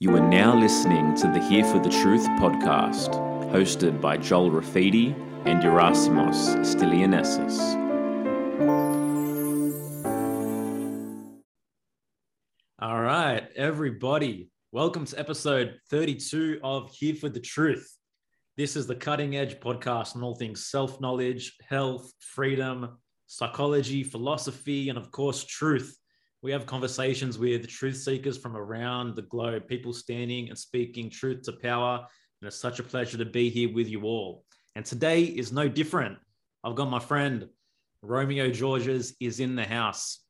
You are now listening to the Here for the Truth podcast, hosted by Joel Rafidi and Yerasimos Stilianessis. All right, everybody, welcome to episode 32 of Here for the Truth. This is the cutting edge podcast on all things self knowledge, health, freedom, psychology, philosophy, and of course, truth. We have conversations with truth seekers from around the globe, people standing and speaking truth to power. And it's such a pleasure to be here with you all. And today is no different. I've got my friend Romeo Georges is in the house.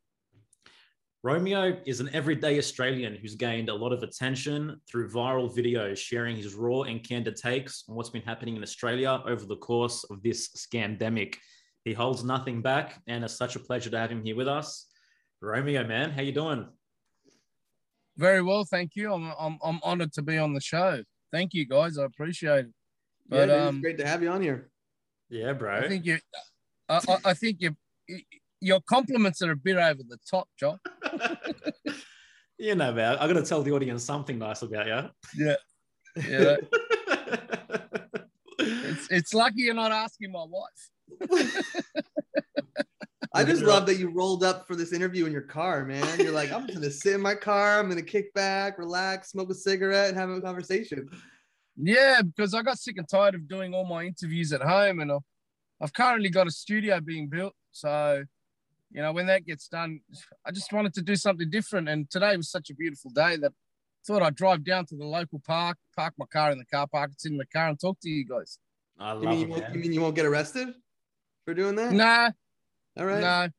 Romeo is an everyday Australian who's gained a lot of attention through viral videos sharing his raw and candid takes on what's been happening in Australia over the course of this scandemic. He holds nothing back, and it's such a pleasure to have him here with us. Romeo, man, how you doing? Very well, thank you. I'm I'm I'm honored to be on the show. Thank you, guys. I appreciate it. But yeah, um, great to have you on here. Yeah, bro. I think you, I, I, I think you, your compliments are a bit over the top, John. you know, man. I got to tell the audience something nice about you. Yeah, yeah. it's it's lucky you're not asking my wife. I just love that you rolled up for this interview in your car, man. You're like, I'm just gonna sit in my car, I'm gonna kick back, relax, smoke a cigarette, and have a conversation. Yeah, because I got sick and tired of doing all my interviews at home, and I've currently got a studio being built. So, you know, when that gets done, I just wanted to do something different. And today was such a beautiful day that I thought I'd drive down to the local park, park my car in the car park, sit in the car, and talk to you guys. I love you mean it, you, won't, you mean you won't get arrested for doing that? Nah, All right.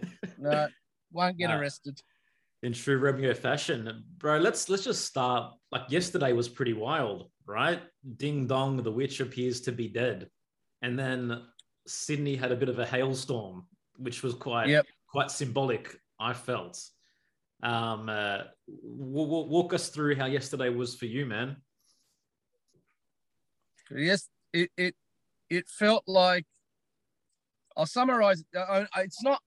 no, no, won't get Nah. arrested. in true Romeo fashion, bro. Let's let's just start. Like yesterday was pretty wild, right? Ding dong, the witch appears to be dead, and then Sydney had a bit of a hailstorm, which was quite Yep. quite symbolic. I felt. Um, uh, w- w- walk us through how yesterday was for you, man. Yes, it it it felt like I'll summarize. it. Uh, uh, It's not.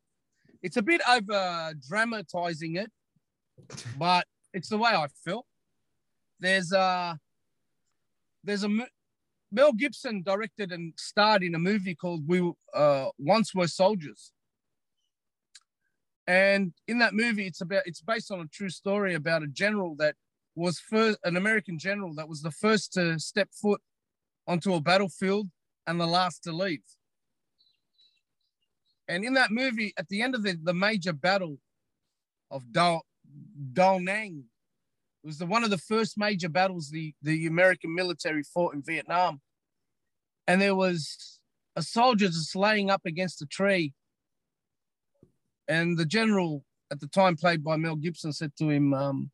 It's a bit over dramatizing it, but it's the way I feel. There's a there's a Mel Gibson directed and starred in a movie called We uh, Once Were Soldiers. And in that movie, it's about it's based on a true story about a general that was first an American general that was the first to step foot onto a battlefield and the last to leave. And in that movie, at the end of the, the major battle of Da, Da Nang, it was the, one of the first major battles the, the American military fought in Vietnam. And there was a soldier just laying up against a tree. And the general at the time, played by Mel Gibson, said to him, um,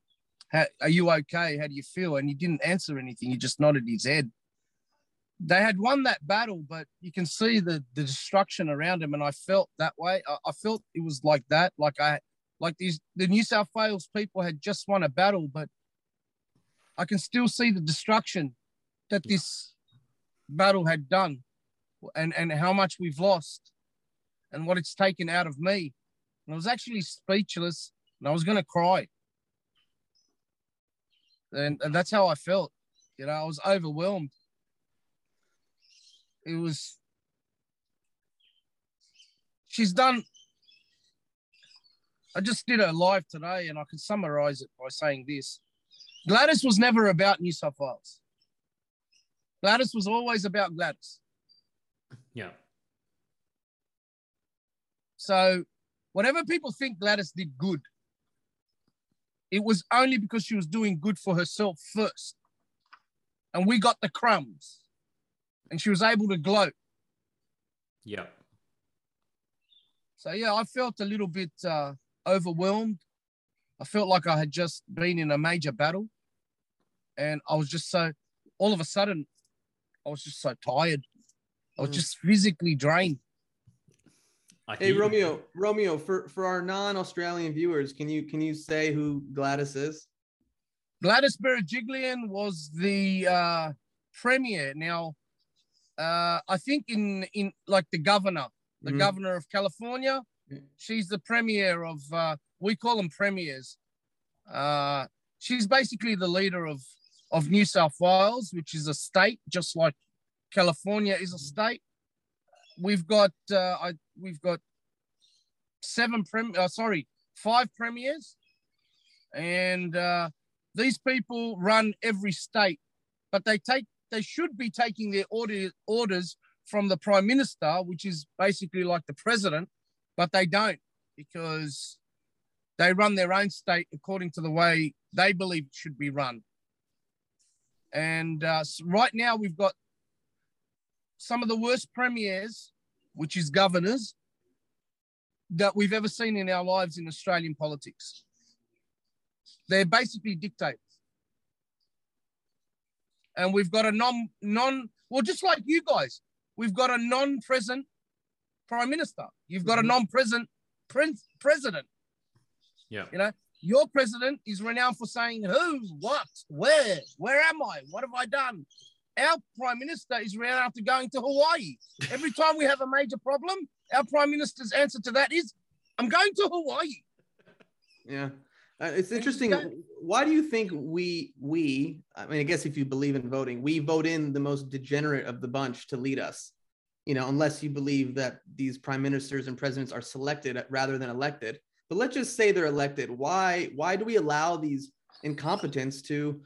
Are you okay? How do you feel? And he didn't answer anything. He just nodded his head they had won that battle, but you can see the the destruction around him, and I felt that way. I, I felt it was like that, like I like these the New South Wales people had just won a battle, but I can still see the destruction that this battle had done, and and how much we've lost, and what it's taken out of me. And I was actually speechless, and I was going to cry, and, and that's how I felt. You know, I was overwhelmed it was she's done i just did her live today and i can summarize it by saying this. Gladys was never about new south wales. Gladys was always about gladys. Yeah, so whatever people think gladys did good it was only because she was doing good for herself first. And we got the crumbs and she was able to gloat yeah, So yeah, I felt a little bit uh, overwhelmed. I felt like I had just been in a major battle, and I was just so. All of a sudden, I was just so tired. I was Mm. just physically drained. I Hey hear you. Romeo, Romeo, for for our non-Australian viewers, can you can you say who Gladys is? Gladys Berejiklian was the uh, premier. Now, uh, I think in in like the governor, the Mhm. governor of California. She's the premier of. Uh, we call them premiers. Uh, she's basically the leader of of New South Wales, which is a state, just like California is a state. We've got uh, I, we've got seven prem, uh, sorry, five premiers, and uh, these people run every state, but they take they should be taking their order, orders from the prime minister, which is basically like the president, but they don't because they run their own state according to the way they believe it should be run. And uh, right now, we've got some of the worst premiers, which is governors, that we've ever seen in our lives in Australian politics. They're basically dictators. And we've got a non, non, well, just like you guys, we've got a non-present prime minister. You've got a mm-hmm. non-present prince, president. Yeah. You know, your president is renowned for saying who, what, where, where am I? What have I done? Our prime minister is renowned for going to Hawaii. Every time we have a major problem, our prime minister's answer to that is, I'm going to Hawaii. Yeah. Uh, it's interesting. Why do you think we we I mean I guess if you believe in voting, we vote in the most degenerate of the bunch to lead us. You know, unless you believe that these prime ministers and presidents are selected rather than elected. But let's just say they're elected. Why why do we allow these incompetents to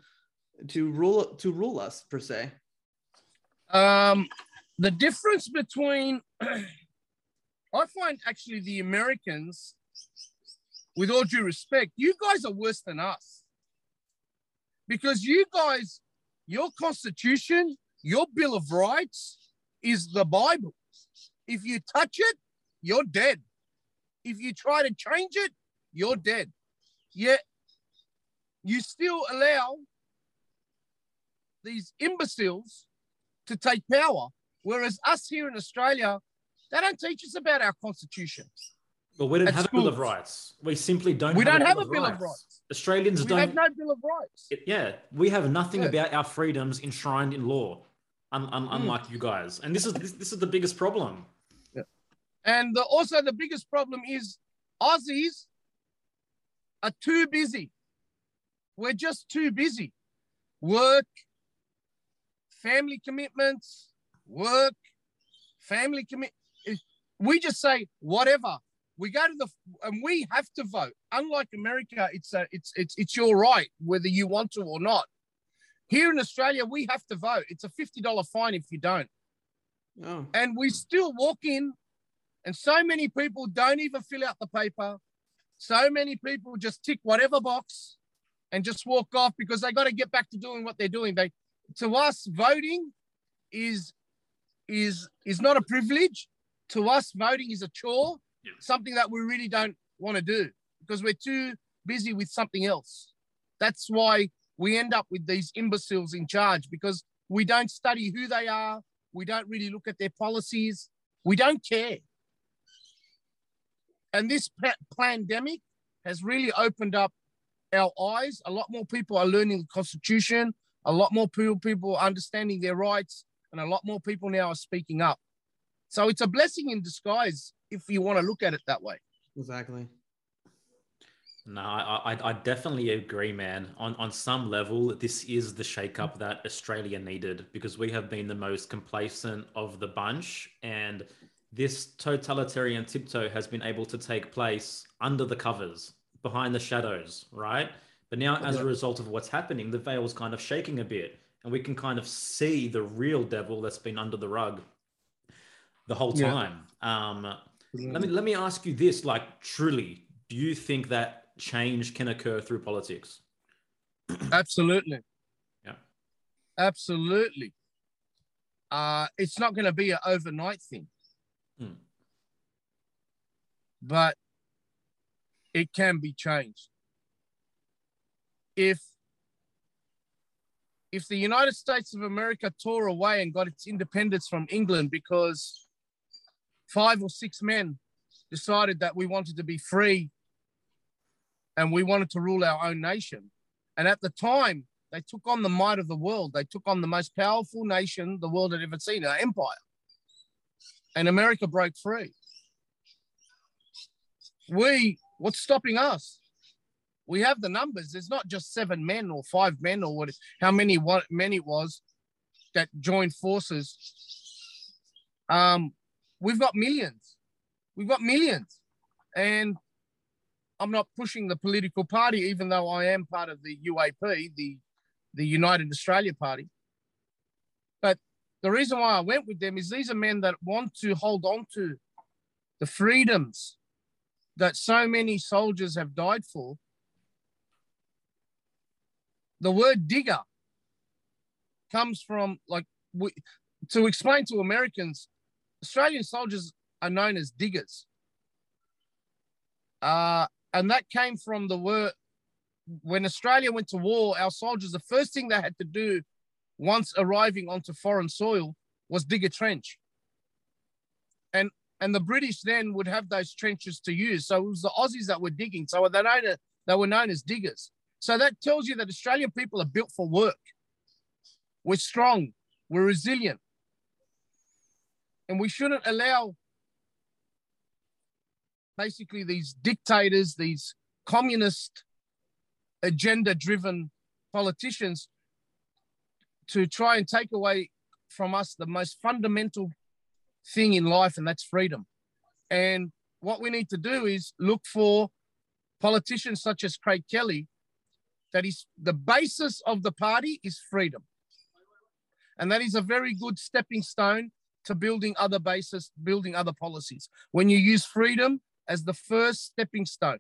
to rule to rule us per se? Um, the difference between I find actually the Americans with all due respect, you guys are worse than us. Because you guys, your constitution, your Bill of Rights is the Bible. If you touch it, you're dead. If you try to change it, you're dead. Yet you still allow these imbeciles to take power. Whereas us here in Australia, they don't teach us about our constitution. But we don't have schools. a Bill of Rights. We simply don't. We have don't a have a Bill rights. of Rights. Australians we don't have no Bill of Rights. Yeah, we have nothing yeah. about our freedoms enshrined in law, un- un- mm. unlike you guys. And this is this, this is the biggest problem. Yeah. And the, also the biggest problem is Aussies are too busy. We're just too busy. Work, family commitments, work, family commit. We just say whatever we go to the and we have to vote. Unlike America, it's a, it's it's it's your right whether you want to or not. Here in Australia, we have to vote. It's a fifty dollar fine if you don't. Oh. And we still walk in, and so many people don't even fill out the paper. So many people just tick whatever box and just walk off because they got to get back to doing what they're doing. They to us voting is is is not a privilege. To us, voting is a chore yeah. something that we really don't want to do because we're too busy with something else. That's why we end up with these imbeciles in charge because we don't study who they are. We don't really look at their policies. We don't care. And this pandemic has really opened up our eyes. A lot more people are learning the Constitution. A lot more people, people are understanding their rights, and a lot more people now are speaking up. So it's a blessing in disguise if you want to look at it that way. Exactly. No, I, I, I definitely agree, man. On on some level, this is the shakeup that Australia needed because we have been the most complacent of the bunch, and this totalitarian tiptoe has been able to take place under the covers, behind the shadows, right? But now, as a result of what's happening, the veil's kind of shaking a bit, and we can kind of see the real devil that's been under the rug the whole time. Yeah. Um, let me let me ask you this: like, truly, do you think that change can occur through politics? Absolutely. Yeah. Absolutely. Uh, it's not going to be an overnight thing, hmm. but it can be changed. If if the United States of America tore away and got its independence from England because five or six men decided that we wanted to be free and we wanted to rule our own nation. And at the time, they took on the might of the world. They took on the most powerful nation the world had ever seen, an empire. And America broke free. We, what's stopping us? we have the numbers. There's not just seven men or five men or what, how many what many it was that joined forces. Um, we've got millions. We've got millions, and I'm not pushing the political party, even though I am part of the UAP, the the United Australia Party. But the reason why I went with them is these are men that want to hold on to the freedoms that so many soldiers have died for. The word digger comes from like we, to explain to Americans, Australian soldiers are known as diggers. Uh, and that came from the word when Australia went to war, our soldiers, the first thing they had to do once arriving onto foreign soil was dig a trench. And and the British then would have those trenches to use. So it was the Aussies that were digging. So they, they were known as diggers. So that tells you that Australian people are built for work. We're strong, we're resilient. And we shouldn't allow basically these dictators, these communist agenda driven politicians to try and take away from us the most fundamental thing in life, and that's freedom. And what we need to do is look for politicians such as Craig Kelly, that is the basis of the party is freedom. And that is a very good stepping stone to building other bases, building other policies. When you use freedom as the first stepping stone,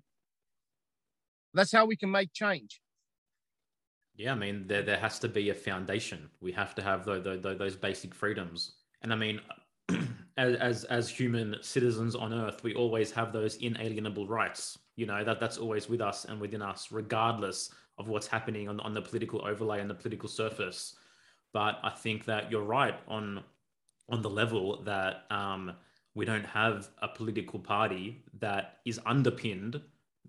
that's how we can make change. Yeah, I mean, there, there has to be a foundation. We have to have those, those, those basic freedoms. And I mean, as, as, as human citizens on earth, we always have those inalienable rights. You know, that, that's always with us and within us, regardless of what's happening on, on the political overlay and the political surface. But I think that you're right on on the level that um, we don't have a political party that is underpinned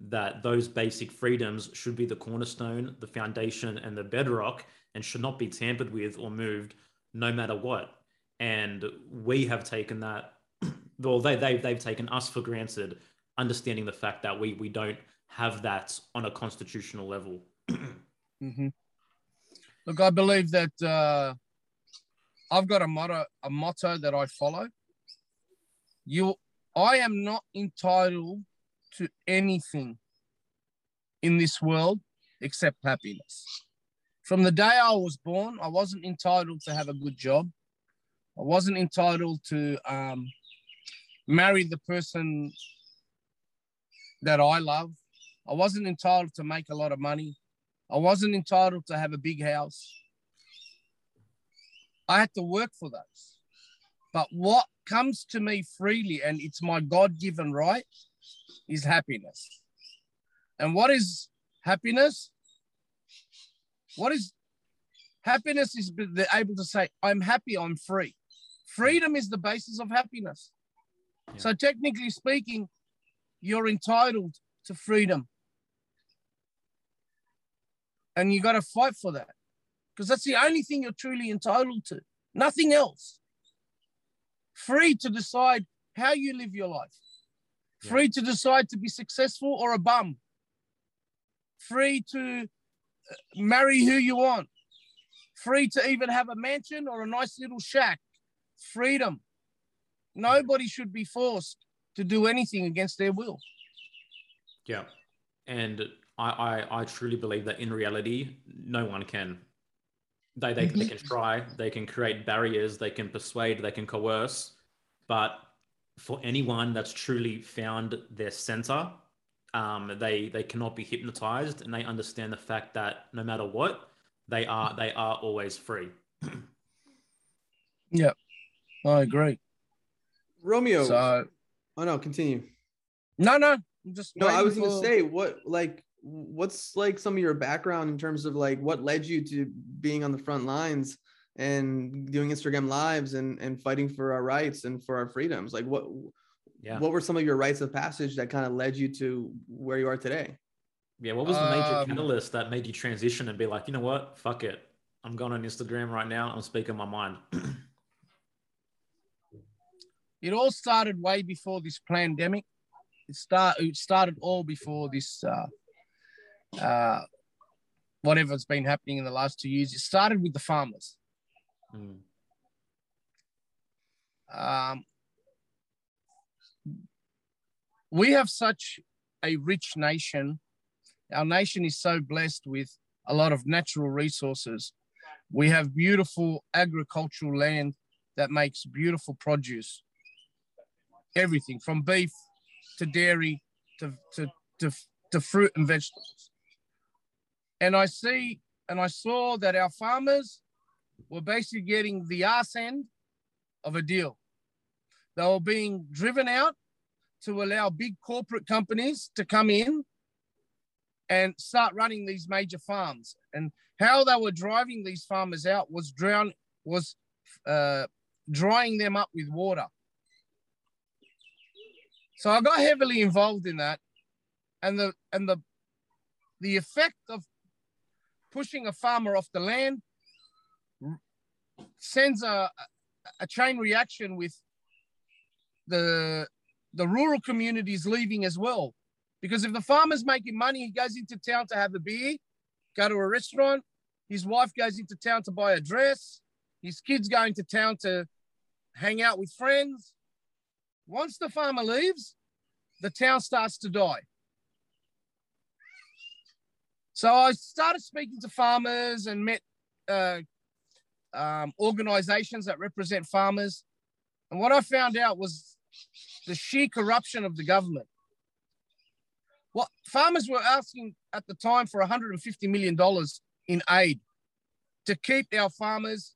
that those basic freedoms should be the cornerstone, the foundation, and the bedrock, and should not be tampered with or moved no matter what. And we have taken that, well, they, they, they've taken us for granted, understanding the fact that we, we don't have that on a constitutional level. mm-hmm. Look, I believe that uh, I've got a motto, a motto that I follow. You, I am not entitled to anything in this world except happiness. From the day I was born, I wasn't entitled to have a good job. I wasn't entitled to um, marry the person that I love. I wasn't entitled to make a lot of money. I wasn't entitled to have a big house. I had to work for those. But what comes to me freely, and it's my God given right, is happiness. And what is happiness? What is happiness? Is able to say, I'm happy, I'm free. Freedom is the basis of happiness. Yeah. So, technically speaking, you're entitled to freedom. And you got to fight for that because that's the only thing you're truly entitled to, nothing else. Free to decide how you live your life, free to decide to be successful or a bum, free to uh, marry who you want, free to even have a mansion or a nice little shack. Freedom. Nobody should be forced to do anything against their will. Yeah. And I, I, I truly believe that in reality, no one can. They, they, mm-hmm. they can try, they can create barriers, they can persuade, they can coerce, but for anyone that's truly found their center, um, they they cannot be hypnotized, and they understand the fact that no matter what, they are they are always free. yeah, I agree. Romeo. So, oh no, continue. No, no, I'm just no. I was for... gonna say what like what's like some of your background in terms of like what led you to being on the front lines and doing Instagram lives and and fighting for our rights and for our freedoms. Like what yeah. what were some of your rites of passage that kind of led you to where you are today? Yeah, what was the major um, catalyst that made you transition and be like, you know what, fuck it, I'm going on Instagram right now. I'm speaking my mind. it all started way before this pandemic. It start it started all before this uh, uh, whatever's been happening in the last two years. It started with the farmers. Mm. Um, we have such a rich nation. Our nation is so blessed with a lot of natural resources. We have beautiful agricultural land that makes beautiful produce. Everything from beef to dairy to, to, to, to fruit and vegetables. And I see and I saw that our farmers were basically getting the arse end of a deal. They were being driven out to allow big corporate companies to come in and start running these major farms. And how they were driving these farmers out was drown was uh, drying them up with water. So I got heavily involved in that, and the and the the effect of pushing a farmer off the land sends a a chain reaction with the the rural communities leaving as well. Because if the farmer's making money, he goes into town to have a beer, go to a restaurant. His wife goes into town to buy a dress. His kids go into town to hang out with friends. Once the farmer leaves, the town starts to die. So I started speaking to farmers and met uh, um, organizations that represent farmers. And what I found out was the sheer corruption of the government. What farmers were asking at the time for $150 million in aid to keep our farmers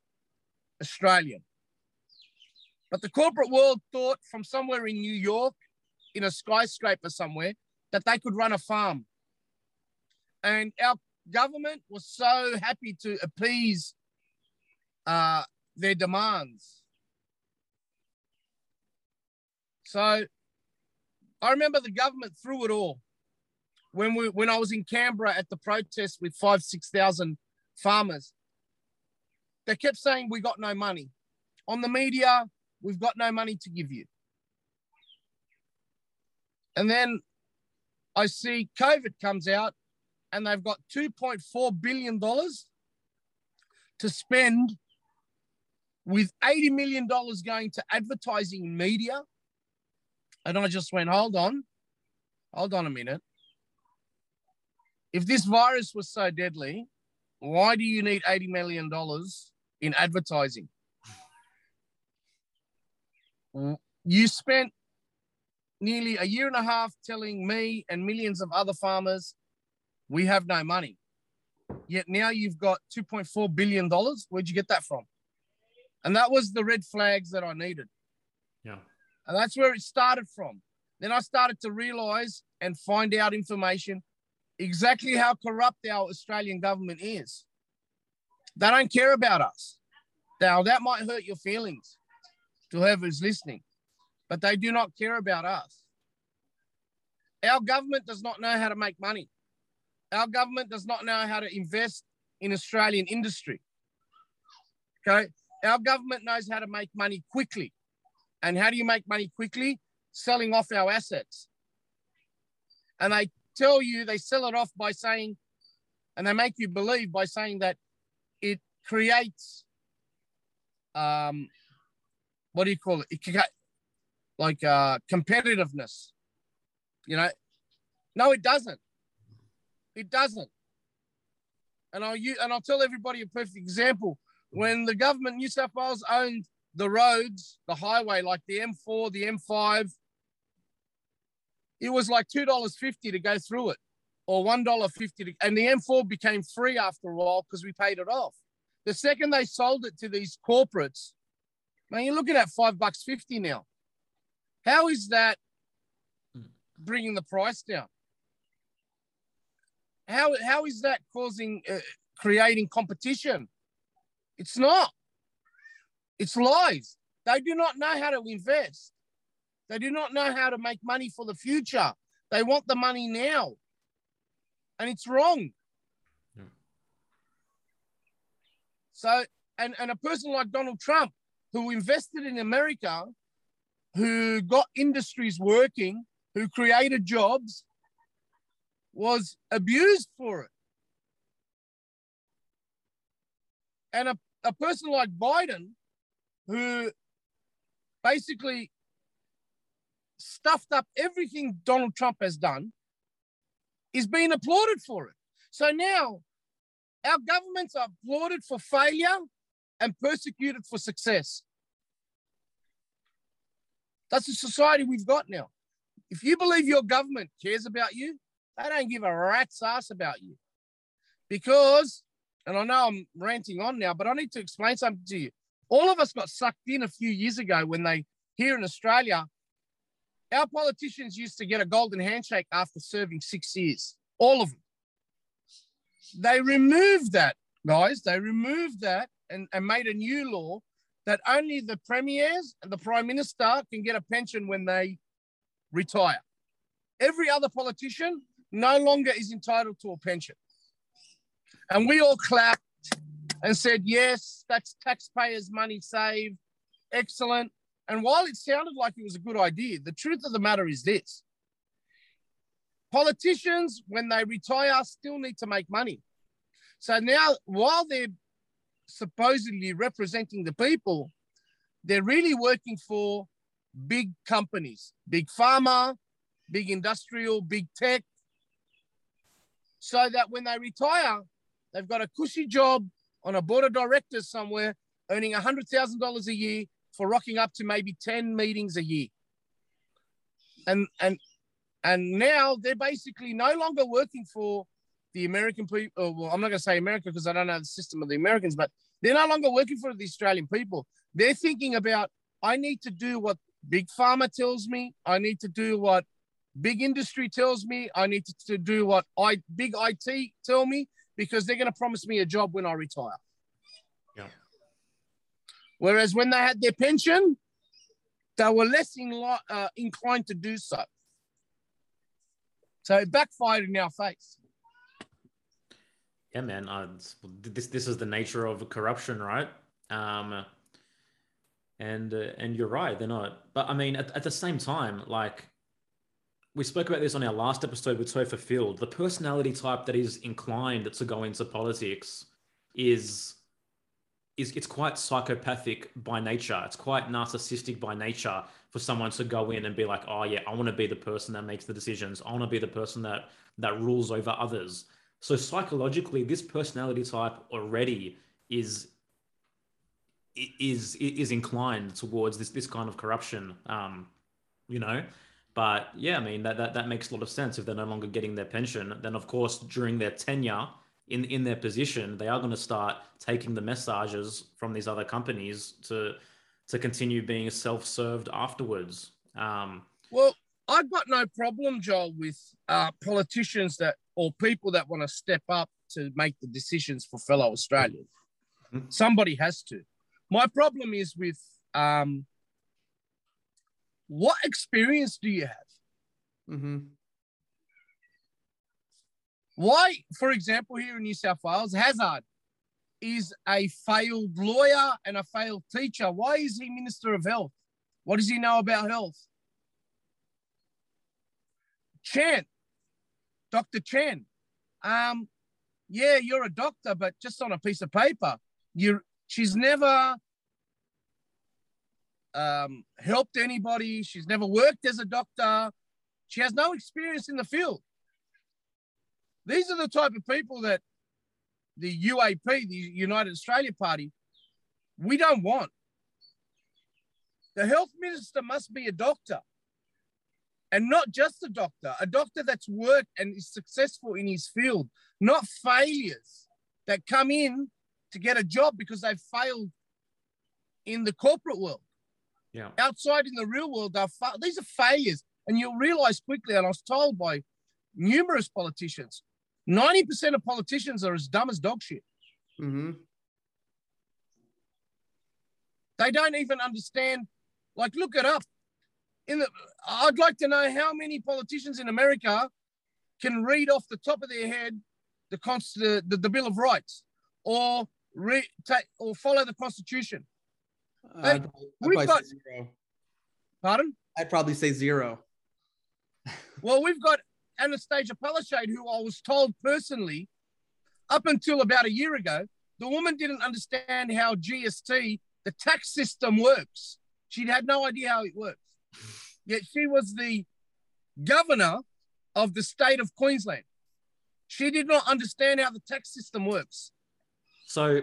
Australian. But the corporate world thought from somewhere in New York, in a skyscraper somewhere, that they could run a farm. And our government was so happy to appease uh, their demands. So I remember the government threw it all. When we when I was in Canberra at the protest with five, six thousand farmers, they kept saying we got no money. On the media, we've got no money to give you. And then I see COVID comes out and they've got $2.4 billion to spend with $80 million going to advertising media and I just went, hold on, hold on a minute. If this virus was so deadly, why do you need $80 million in advertising? You spent nearly a year and a half telling me and millions of other farmers we have no money. Yet now you've got $2.4 billion. Where'd you get that from? And that was the red flags that I needed. Yeah. And that's where it started from. Then I started to realize and find out information exactly how corrupt our Australian government is. They don't care about us. Now, that might hurt your feelings to whoever's listening, but they do not care about us. Our government does not know how to make money. Our government does not know how to invest in Australian industry. Okay. Our government knows how to make money quickly. And how do you make money quickly? Selling off our assets. And they tell you they sell it off by saying, and they make you believe by saying that it creates, um, what do you call it? it like uh, competitiveness. You know, no, it doesn't. It doesn't. And I'll use, and I'll tell everybody a perfect example. Mm. When the government, New South Wales owned the roads, the highway, like the M4, the M5, it was like $2.50 to go through it or $1.50. To, and the M4 became free after a while because we paid it off. The second they sold it to these corporates, man, you're looking at five bucks 50 now. How is that mm. bringing the price down? How, how is that causing, uh, creating competition? It's not. It's lies. They do not know how to invest. They do not know how to make money for the future. They want the money now. And it's wrong. Yeah. So, and, and a person like Donald Trump, who invested in America, who got industries working, who created jobs, was abused for it. And a, a person like Biden, who basically stuffed up everything Donald Trump has done, is being applauded for it. So now our governments are applauded for failure and persecuted for success. That's the society we've got now. If you believe your government cares about you, they don't give a rat's ass about you. Because, and I know I'm ranting on now, but I need to explain something to you. All of us got sucked in a few years ago when they, here in Australia, our politicians used to get a golden handshake after serving six years. All of them. They removed that, guys. They removed that and, and made a new law that only the premiers and the prime minister can get a pension when they retire. Every other politician no longer is entitled to a pension. And we all clapped and said, yes, that's taxpayers' money saved. Excellent. And while it sounded like it was a good idea, the truth of the matter is this politicians, when they retire, still need to make money. So now, while they're supposedly representing the people, they're really working for big companies, big pharma, big industrial, big tech, so that when they retire, they've got a cushy job on a board of directors somewhere, earning $100,000 a year for rocking up to maybe 10 meetings a year. And, and, and now they're basically no longer working for the American people. Oh, well, I'm not going to say America because I don't know the system of the Americans, but they're no longer working for the Australian people. They're thinking about, I need to do what Big Pharma tells me. I need to do what big industry tells me. I need to, to do what I big IT tell me because they're going to promise me a job when I retire. Yeah. Whereas when they had their pension, they were less in, uh, inclined to do so. So it backfired in our face. Yeah, man. Uh, this this is the nature of corruption, right? Um, and uh, and you're right, they're not. But I mean, at, at the same time, like we spoke about this on our last episode with Topher Field. The personality type that is inclined to go into politics is is it's quite psychopathic by nature. It's quite narcissistic by nature for someone to go in and be like, "Oh yeah, I want to be the person that makes the decisions. I want to be the person that that rules over others." So psychologically, this personality type already is is is inclined towards this this kind of corruption. Um, you know, but yeah, I mean that, that that makes a lot of sense. If they're no longer getting their pension, then of course during their tenure in in their position, they are going to start taking the messages from these other companies to to continue being self-served afterwards. Um, well, I've got no problem, Joel, with uh, politicians that or people that want to step up to make the decisions for fellow Australians. Mm-hmm. Somebody has to. My problem is with um, what experience do you have? Mm-hmm. Why, for example, here in New South Wales, Hazzard is a failed lawyer and a failed teacher. Why is he Minister of Health? What does he know about health? Chan, Dr. Chan, um, yeah, you're a doctor, but just on a piece of paper. You, she's never um, helped anybody. She's never worked as a doctor. She has no experience in the field. These are the type of people that the UAP, the United Australia Party, we don't want. The health minister must be a doctor and not just a doctor, a doctor that's worked and is successful in his field, not failures that come in to get a job because they've failed in the corporate world. Yeah. Outside in the real world, fa- these are failures. And you'll realize quickly, and I was told by numerous politicians, 90% of politicians are as dumb as dog shit. Mm-hmm. They don't even understand. Like, look it up. In the, I'd like to know how many politicians in America can read off the top of their head the, the, the, the Bill of Rights or re, take, or follow the Constitution. I'd, I'd we've got zero. Pardon? I'd probably say zero. well, we've got Annastacia Palaszczuk, who I was told personally, up until about a year ago, the woman didn't understand how GST, the tax system, works. She had no idea how it works. Yet she was the governor of the state of Queensland. She did not understand how the tax system works. So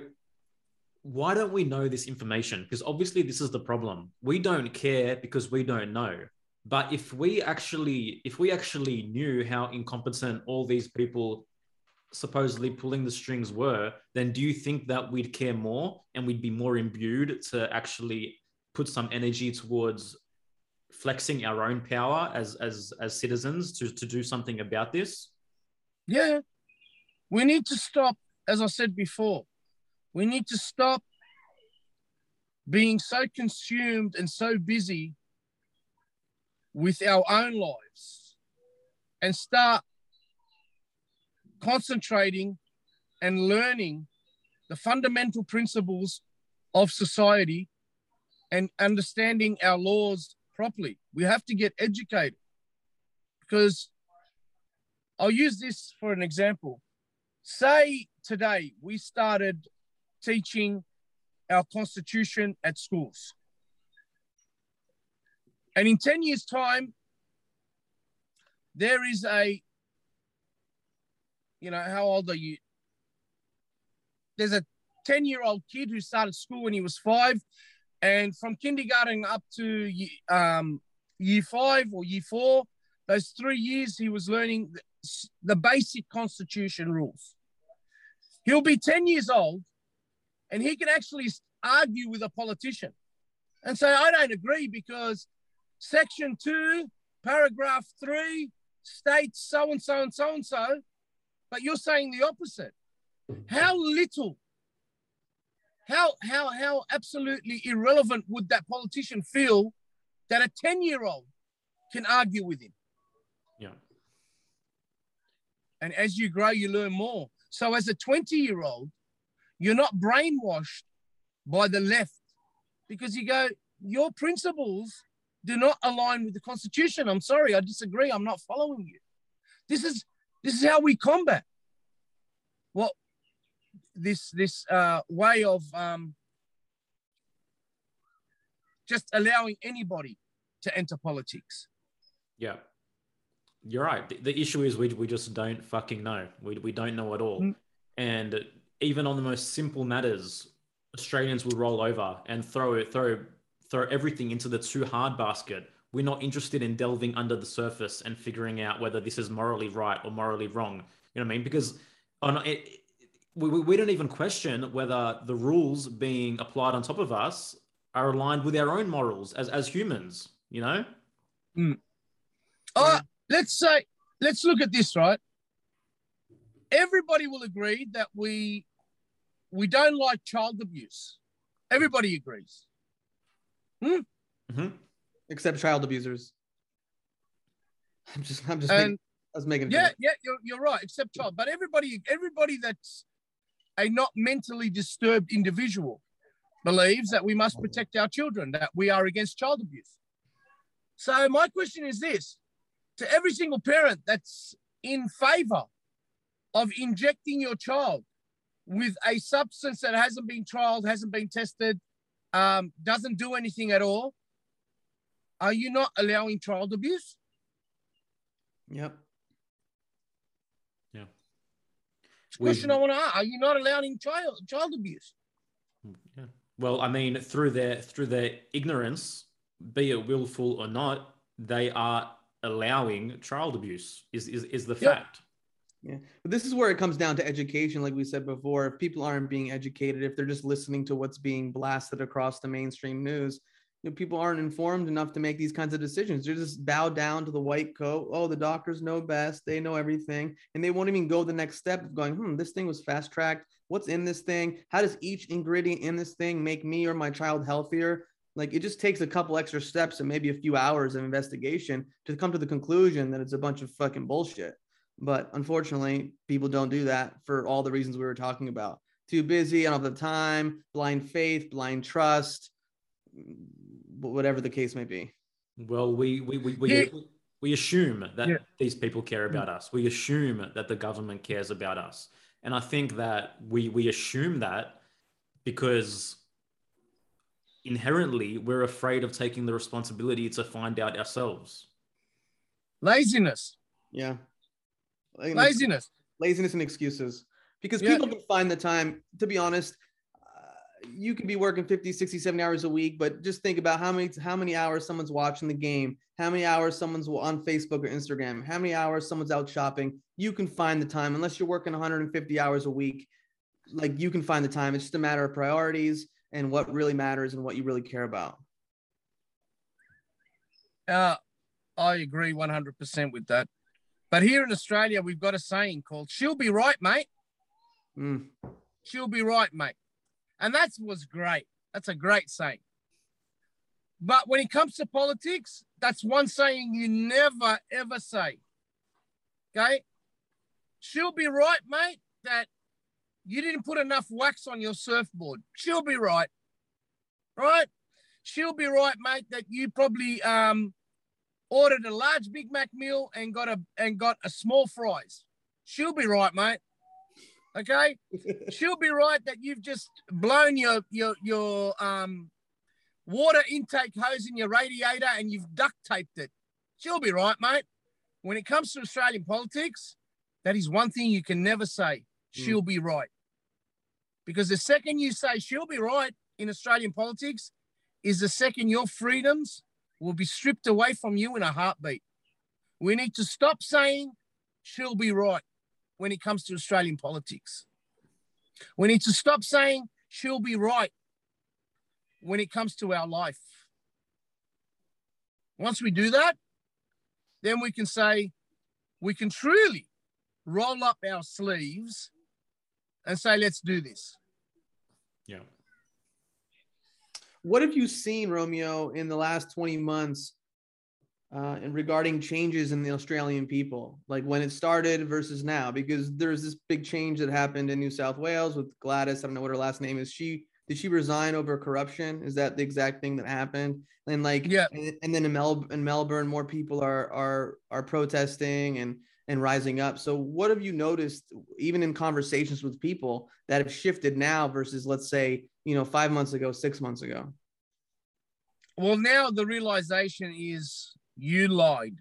why don't we know this information? Because obviously this is the problem. We don't care because we don't know. But if we actually if we actually knew how incompetent all these people supposedly pulling the strings were, then do you think that we'd care more and we'd be more imbued to actually put some energy towards flexing our own power as as as citizens to, to do something about this? Yeah. We need to stop, as I said before, we need to stop being so consumed and so busy with our own lives and start concentrating and learning the fundamental principles of society and understanding our laws properly. We have to get educated because I'll use this for an example. Say today we started teaching our constitution at schools. And in 10 years' time, there is a, you know, how old are you? There's a 10 year old kid who started school when he was five. And from kindergarten up to um, year five or year four, those three years, he was learning the basic constitution rules. He'll be 10 years old and he can actually argue with a politician and say, I don't agree because section two, paragraph three states so and so and so and so, but you're saying the opposite. How little, how, how, how absolutely irrelevant would that politician feel that a 10 year old can argue with him? Yeah. And as you grow, you learn more. So as a 20 year old, you're not brainwashed by the left because you go, your principles do not align with the Constitution. I'm sorry, I disagree. I'm not following you. This is this is how we combat well this this uh, way of um, just allowing anybody to enter politics. Yeah. You're right. The, the, issue is we, we just don't fucking know. We, we don't know at all. Mm. And even on the most simple matters, Australians will roll over and throw throw throw everything into the too hard basket. We're not interested in delving under the surface and figuring out whether this is morally right or morally wrong. You know what I mean? Because on it, we, we don't even question whether the rules being applied on top of us are aligned with our own morals as, as humans, you know? Mm. Uh, let's say, let's look at this, right? Everybody will agree that we we don't like child abuse. Everybody agrees. Hmm? Mm-hmm. Except child abusers. I'm just, I'm just, and, making, I was making. Yeah, yeah, you're, you're right. Except child, but everybody, everybody that's a not mentally disturbed individual believes that we must protect our children, that we are against child abuse. So my question is this: to every single parent that's in favor of injecting your child with a substance that hasn't been trialed, hasn't been tested, um, doesn't do anything at all, are you not allowing child abuse? Yep. Yeah. Question I want to ask: Are you not allowing child child abuse? Yeah. Well, I mean, through their through their ignorance, be it willful or not, they are allowing child abuse. Is is is the yep. fact? Yeah. But this is where it comes down to education, like we said before. If people aren't being educated, if they're just listening to what's being blasted across the mainstream news, you know, people aren't informed enough to make these kinds of decisions. They're just bow down to the white coat. Oh, the doctors know best. They know everything. And they won't even go the next step of going, hmm, this thing was fast tracked. What's in this thing? How does each ingredient in this thing make me or my child healthier? Like it just takes a couple extra steps and maybe a few hours of investigation to come to the conclusion that it's a bunch of fucking bullshit. But unfortunately, people don't do that for all the reasons we were talking about. Too busy, don't have the time, blind faith, blind trust, whatever the case may be. Well, we we we we, We assume that Yeah. these people care about mm. us. We assume that the government cares about us. And I think that we we assume that because inherently we're afraid of taking the responsibility to find out ourselves. Laziness. Yeah. Laziness. laziness and excuses because Yeah. people can find the time to be honest uh, you could be working 50 60 70 hours a week but just think about how many how many hours someone's watching the game how many hours someone's on facebook or instagram how many hours someone's out shopping you can find the time unless you're working 150 hours a week like you can find the time it's just a matter of priorities and what really matters and what you really care about Uh, I agree 100% with that. But here in Australia, we've got a saying called, she'll be right, mate. Mm, She'll be right, mate. And that was great. That's a great saying. But when it comes to politics, that's one saying you never, ever say. Okay? She'll be right, mate, that you didn't put enough wax on your surfboard. She'll be right. Right? She'll be right, mate, that you probably um, ordered a large Big Mac meal and got a and got a small fries. She'll be right, mate. Okay? she'll be right that you've just blown your your your um water intake hose in your radiator and you've duct taped it. She'll be right, mate. When it comes to Australian politics, that is one thing you can never say. She'll be right. Because the second you say she'll be right in Australian politics is the second your freedoms will be stripped away from you in a heartbeat. We need to stop saying she'll be right when it comes to Australian politics. We need to stop saying she'll be right when it comes to our life. Once we do that, then we can say we can truly roll up our sleeves and say, let's do this. Yeah. What have you seen romeo in the last 20 months uh, and regarding changes in the australian people like when it started versus now? Because there's this big change that happened in new south wales with gladys i don't know what her last name is. She did she resign over corruption? Is that the exact thing that happened? And like Yeah. and, and then in, Mel- in melbourne more people are are are protesting and and rising up so what have you noticed even in conversations with people that have shifted now versus let's say you know five months ago six months ago Well, now the realization is you lied.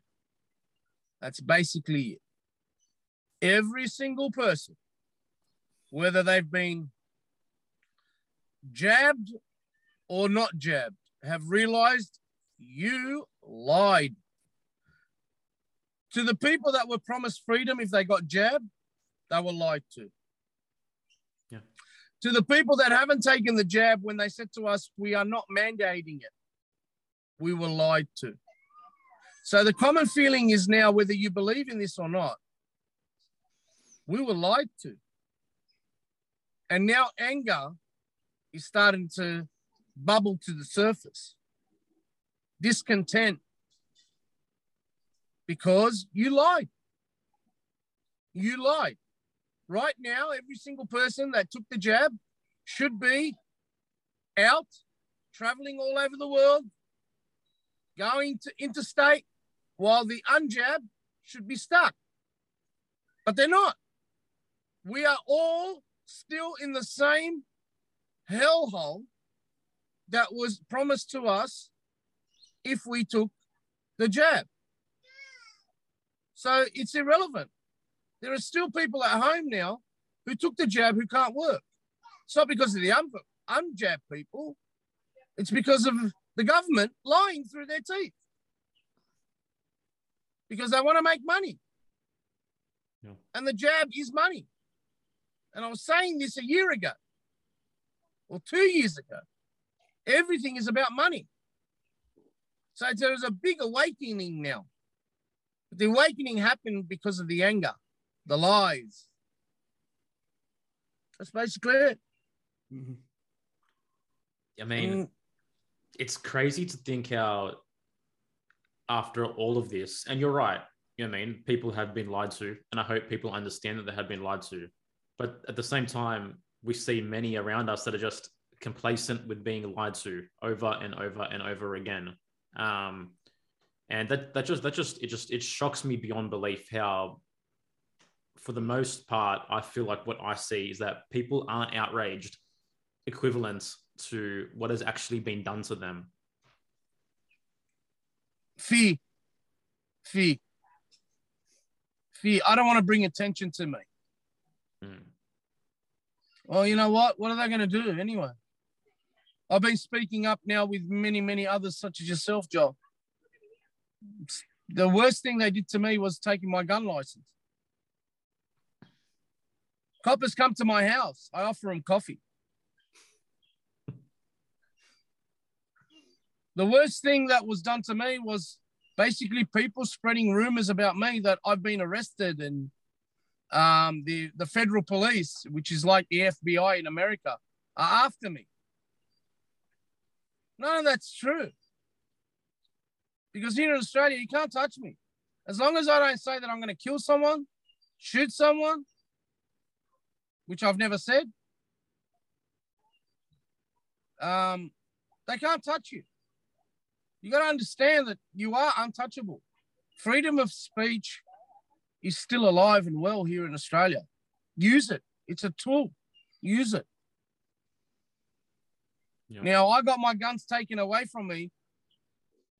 That's basically it. Every single person, whether they've been jabbed or not jabbed, have realized you lied. To the people that were promised freedom if they got jabbed, they were lied to. Yeah. To the people that haven't taken the jab when they said to us, we are not mandating it, we were lied to. So the common feeling is now, whether you believe in this or not, we were lied to. And now anger is starting to bubble to the surface. Discontent because you lied. You lied. Right now, every single person that took the jab should be out traveling all over the world, going to interstate, while the unjab should be stuck. But they're not. We are all still in the same hellhole that was promised to us if we took the jab. So it's irrelevant. There are still people at home now who took the jab who can't work. It's not because of the un- unjab people, it's because of the government lying through their teeth. Because they want to make money. Yeah. And the jab is money. And I was saying this a year ago or two years ago. Everything is about money. So there's a big awakening now. But the awakening happened because of the anger, the lies. That's basically it. Mhm. I mean, Mm, it's crazy to think how after all of this, and you're right, you know what I mean, people have been lied to, and I hope people understand that they have been lied to. But at the same time, we see many around us that are just complacent with being lied to over and over and over again. Um, and that that just that just it just it shocks me beyond belief how for the most part i feel like what i see is that people aren't outraged equivalent to what has actually been done to them fee fee fee I don't want to bring attention to me. Mm. Well, you know what? What are they going to do anyway? I've been speaking up now with many, many others, such as yourself, Joel. The worst thing they did to me was taking my gun license. Coppers come to my house. I offer them coffee. The worst thing that was done to me was basically people spreading rumors about me that I've been arrested and um, the, the federal police, which is like the FBI in America, are after me. None of that's true. Because here in Australia, you can't touch me. As long as I don't say that I'm going to kill someone, shoot someone, which I've never said, um, they can't touch you. You got to understand that you are untouchable. Freedom of speech is still alive and well here in Australia. Use it. It's a tool. Use it. Yeah. Now, I got my guns taken away from me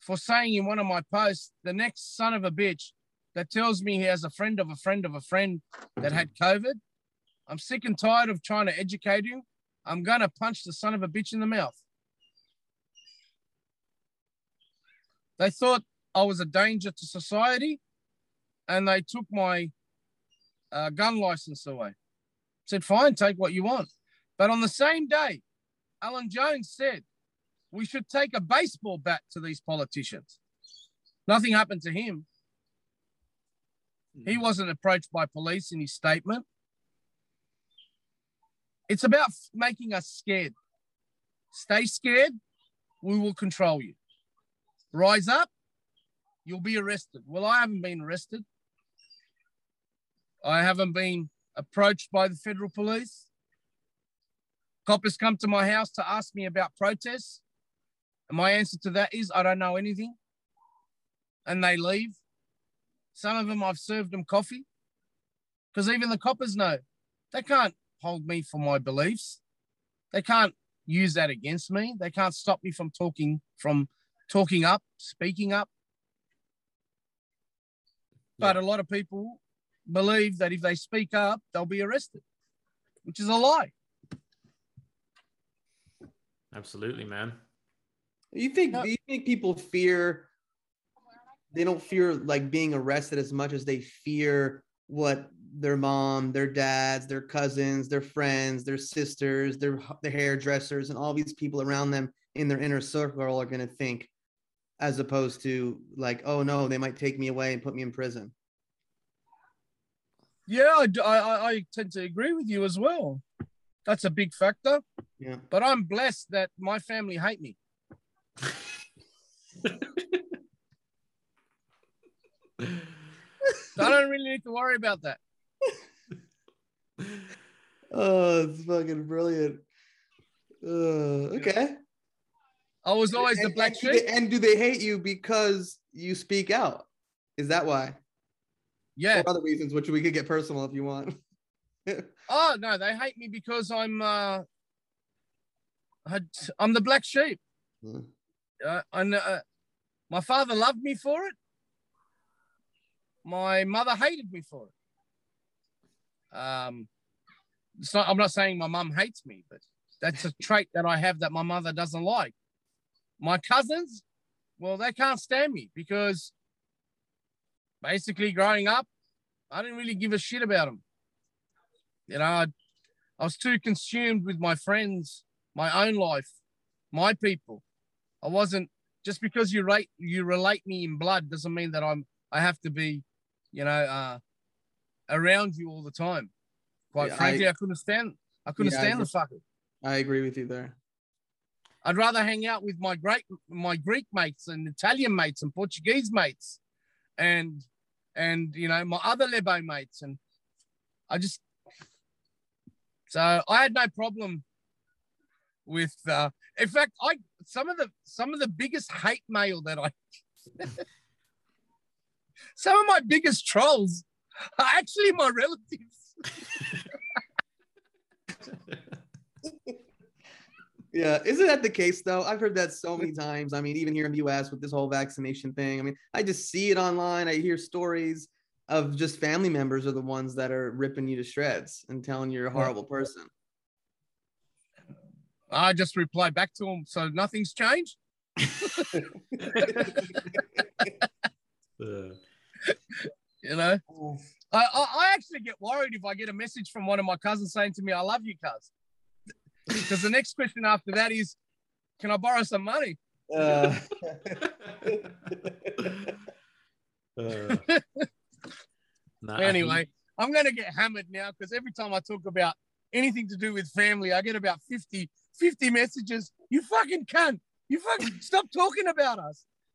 for saying in one of my posts, the next son of a bitch that tells me he has a friend of a friend of a friend that had COVID. I'm sick and tired of trying to educate him. I'm going to punch the son of a bitch in the mouth. They thought I was a danger to society and they took my uh, gun license away. Said, fine, take what you want. But on the same day, Alan Jones said, we should take a baseball bat to these politicians. Nothing happened to him. He hmm. wasn't approached by police in his statement. It's about making us scared. Stay scared, we will control you. Rise up, you'll be arrested. Well, I haven't been arrested. I haven't been approached by the federal police. Coppers come to my house to ask me about protests. My answer to that is I don't know anything. And they leave. Some of them I've served them coffee. Because even the coppers know they can't hold me for my beliefs. They can't use that against me. They can't stop me from talking from talking up, speaking up. But a lot of people believe that if they speak up, they'll be arrested, which is a lie. Absolutely, man. You think No. do you think people fear they don't fear like being arrested as much as they fear what their mom, their dads, their cousins, their friends, their sisters, their their hairdressers, and all these people around them in their inner circle are going to think, as opposed to like, oh no, they might take me away and put me in prison. Yeah, I I tend to agree with you as well. That's a big factor. Yeah. But I'm blessed that my family hate me. So I don't really need to worry about that. Oh, it's fucking brilliant. Uh, okay. I was always the black and do they- sheep. and do they hate you because you speak out? Is that why? Yeah. Or other reasons, which we could get personal if you want. Oh no, they hate me because I'm uh, I- I'm the black sheep. Hmm. Uh, and uh, my father loved me for it. My mother hated me for it. Um, it's not, I'm not saying my mum hates me, but that's a trait that I have that my mother doesn't like. My cousins, well, they can't stand me because basically growing up, I didn't really give a shit about them. You know, I, I was too consumed with my friends, my own life, my people. I wasn't just because you rate you relate me in blood doesn't mean that I'm I have to be, you know, uh, around you all the time. Quite Yeah, frankly, I, couldn't stand I couldn't Yeah, I stand the just- fucker. I agree with you there. I'd rather hang out with my great my Greek mates and Italian mates and Portuguese mates, and and you know my other Lebo mates, and I just so I had no problem with. Uh, in fact, I some of the some of the biggest hate mail that I Some of my biggest trolls are actually my relatives. Yeah, isn't that the case though? I've heard that so many times. I mean, even here in the US with this whole vaccination thing. I mean, I just see it online. I hear stories of just family members are the ones that are ripping you to shreds and telling you're a horrible person. I just replied back to him. So nothing's changed. Uh, You know, I, I, I actually get worried if I get a message from one of my cousins saying to me, I love you, cuz. Because the next question after that is, can I borrow some money? Uh, uh, nah, Anyway, I'm going to get hammered now because every time I talk about anything to do with family, I get about 50, 50 messages. You fucking cunt. You fucking stop talking about us.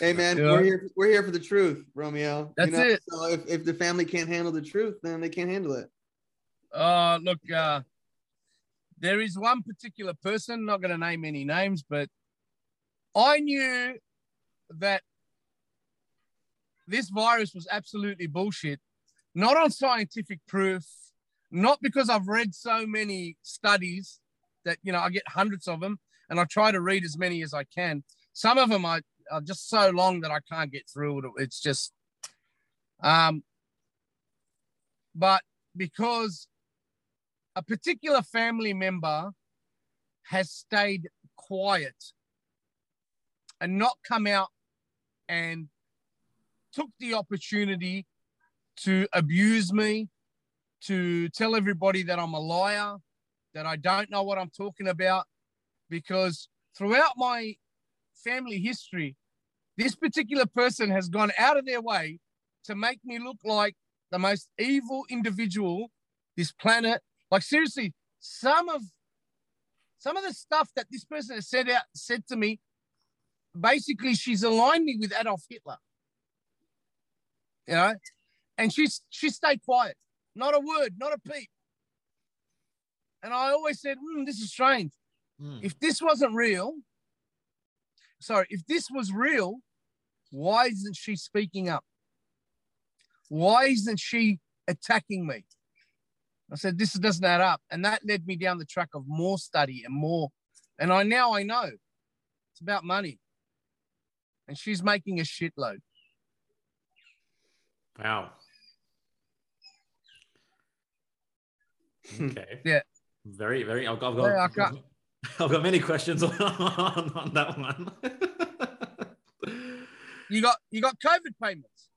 hey man, Yeah. we're here. We're here for the truth, Romeo. That's know? it. So if, if the family can't handle the truth, then they can't handle it. Uh, look, uh, there is one particular person, not going to name any names, but I knew that this virus was absolutely bullshit, not on scientific proof, not because I've read so many studies that, you know, I get hundreds of them and I try to read as many as I can. Some of them are, are just so long that I can't get through it. It's just, um, but because a particular family member has stayed quiet and not come out and took the opportunity to abuse me, to tell everybody that I'm a liar, that I don't know what I'm talking about. Because throughout my family history, this particular person has gone out of their way to make me look like the most evil individual this planet. Like seriously, some of some of the stuff that this person has said out said to me, basically she's aligned me with Adolf Hitler. You know, and she's she stayed quiet, not a word, not a peep. And I always said, hmm, this is strange. Hmm. If this wasn't real, sorry, if this was real, why isn't she speaking up? Why isn't she attacking me? I said, this doesn't add up. And that led me down the track of more study and more. And I now I know it's about money. And she's making a shitload. Wow. Okay. Yeah. Very, very. I've got, I've got, Yeah, I I've got, I've got many questions on, on that one. You got you got COVID payments.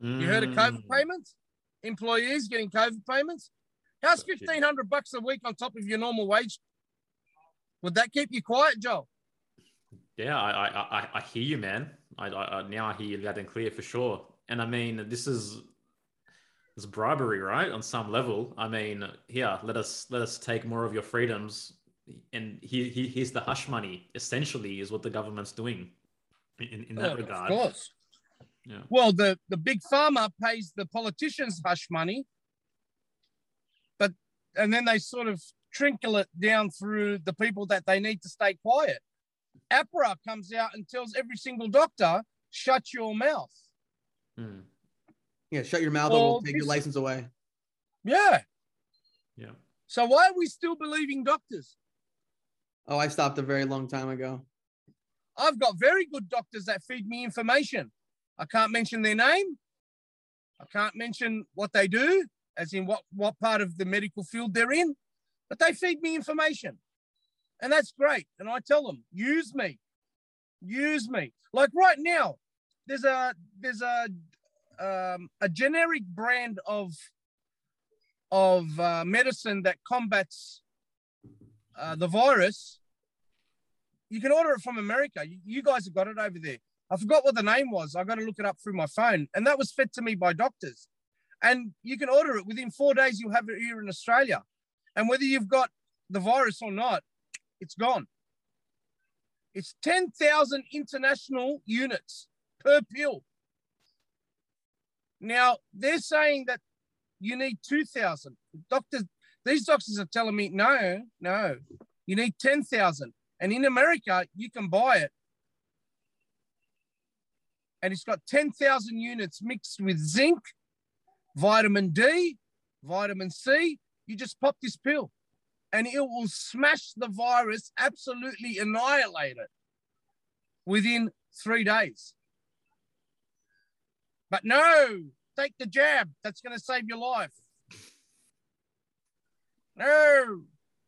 You heard of COVID Mm. payments? Employees getting COVID payments? How's fifteen hundred bucks a week on top of your normal wage? Would that keep you quiet, Joel? Yeah, I, I, I, I hear you, man. I, I, I now I hear you loud and clear for sure. And I mean, this is this bribery, right? On some level. I mean, here, let us let us take more of your freedoms, and here, here here's the hush money. Essentially, is what the government's doing in, in that Oh, regard. Of course. Yeah. Well, the, the big pharma pays the politicians hush money, but and then they sort of trickle it down through the people that they need to stay quiet. AHPRA comes out and tells every single doctor, shut your mouth. Hmm. Yeah, shut your mouth or Well, we'll take your license away. Yeah. Yeah. So why are we still believing doctors? Oh, I stopped a very long time ago. I've got very good doctors that feed me information. I can't mention their name. I can't mention what they do, as in what, what part of the medical field they're in, but they feed me information. And that's great. And I tell them, use me. Use me. Like right now, there's a there's a um, a generic brand of of uh, medicine that combats uh, the virus you can order it from America. You, you guys have got it over there. I forgot what the name was. I got to look it up through my phone. And that was fed to me by doctors. And you can order it within four days, you'll have it here in Australia. And whether you've got the virus or not, it's gone. It's 10,000 international units per pill. Now, they're saying that you need 2,000. Doctors, these doctors are telling me, no, no, you need 10,000. And in America, you can buy it. And it's got 10,000 units mixed with zinc, vitamin D, vitamin C. You just pop this pill and it will smash the virus, absolutely annihilate it within three days. But no, take the jab. That's going to save your life. No,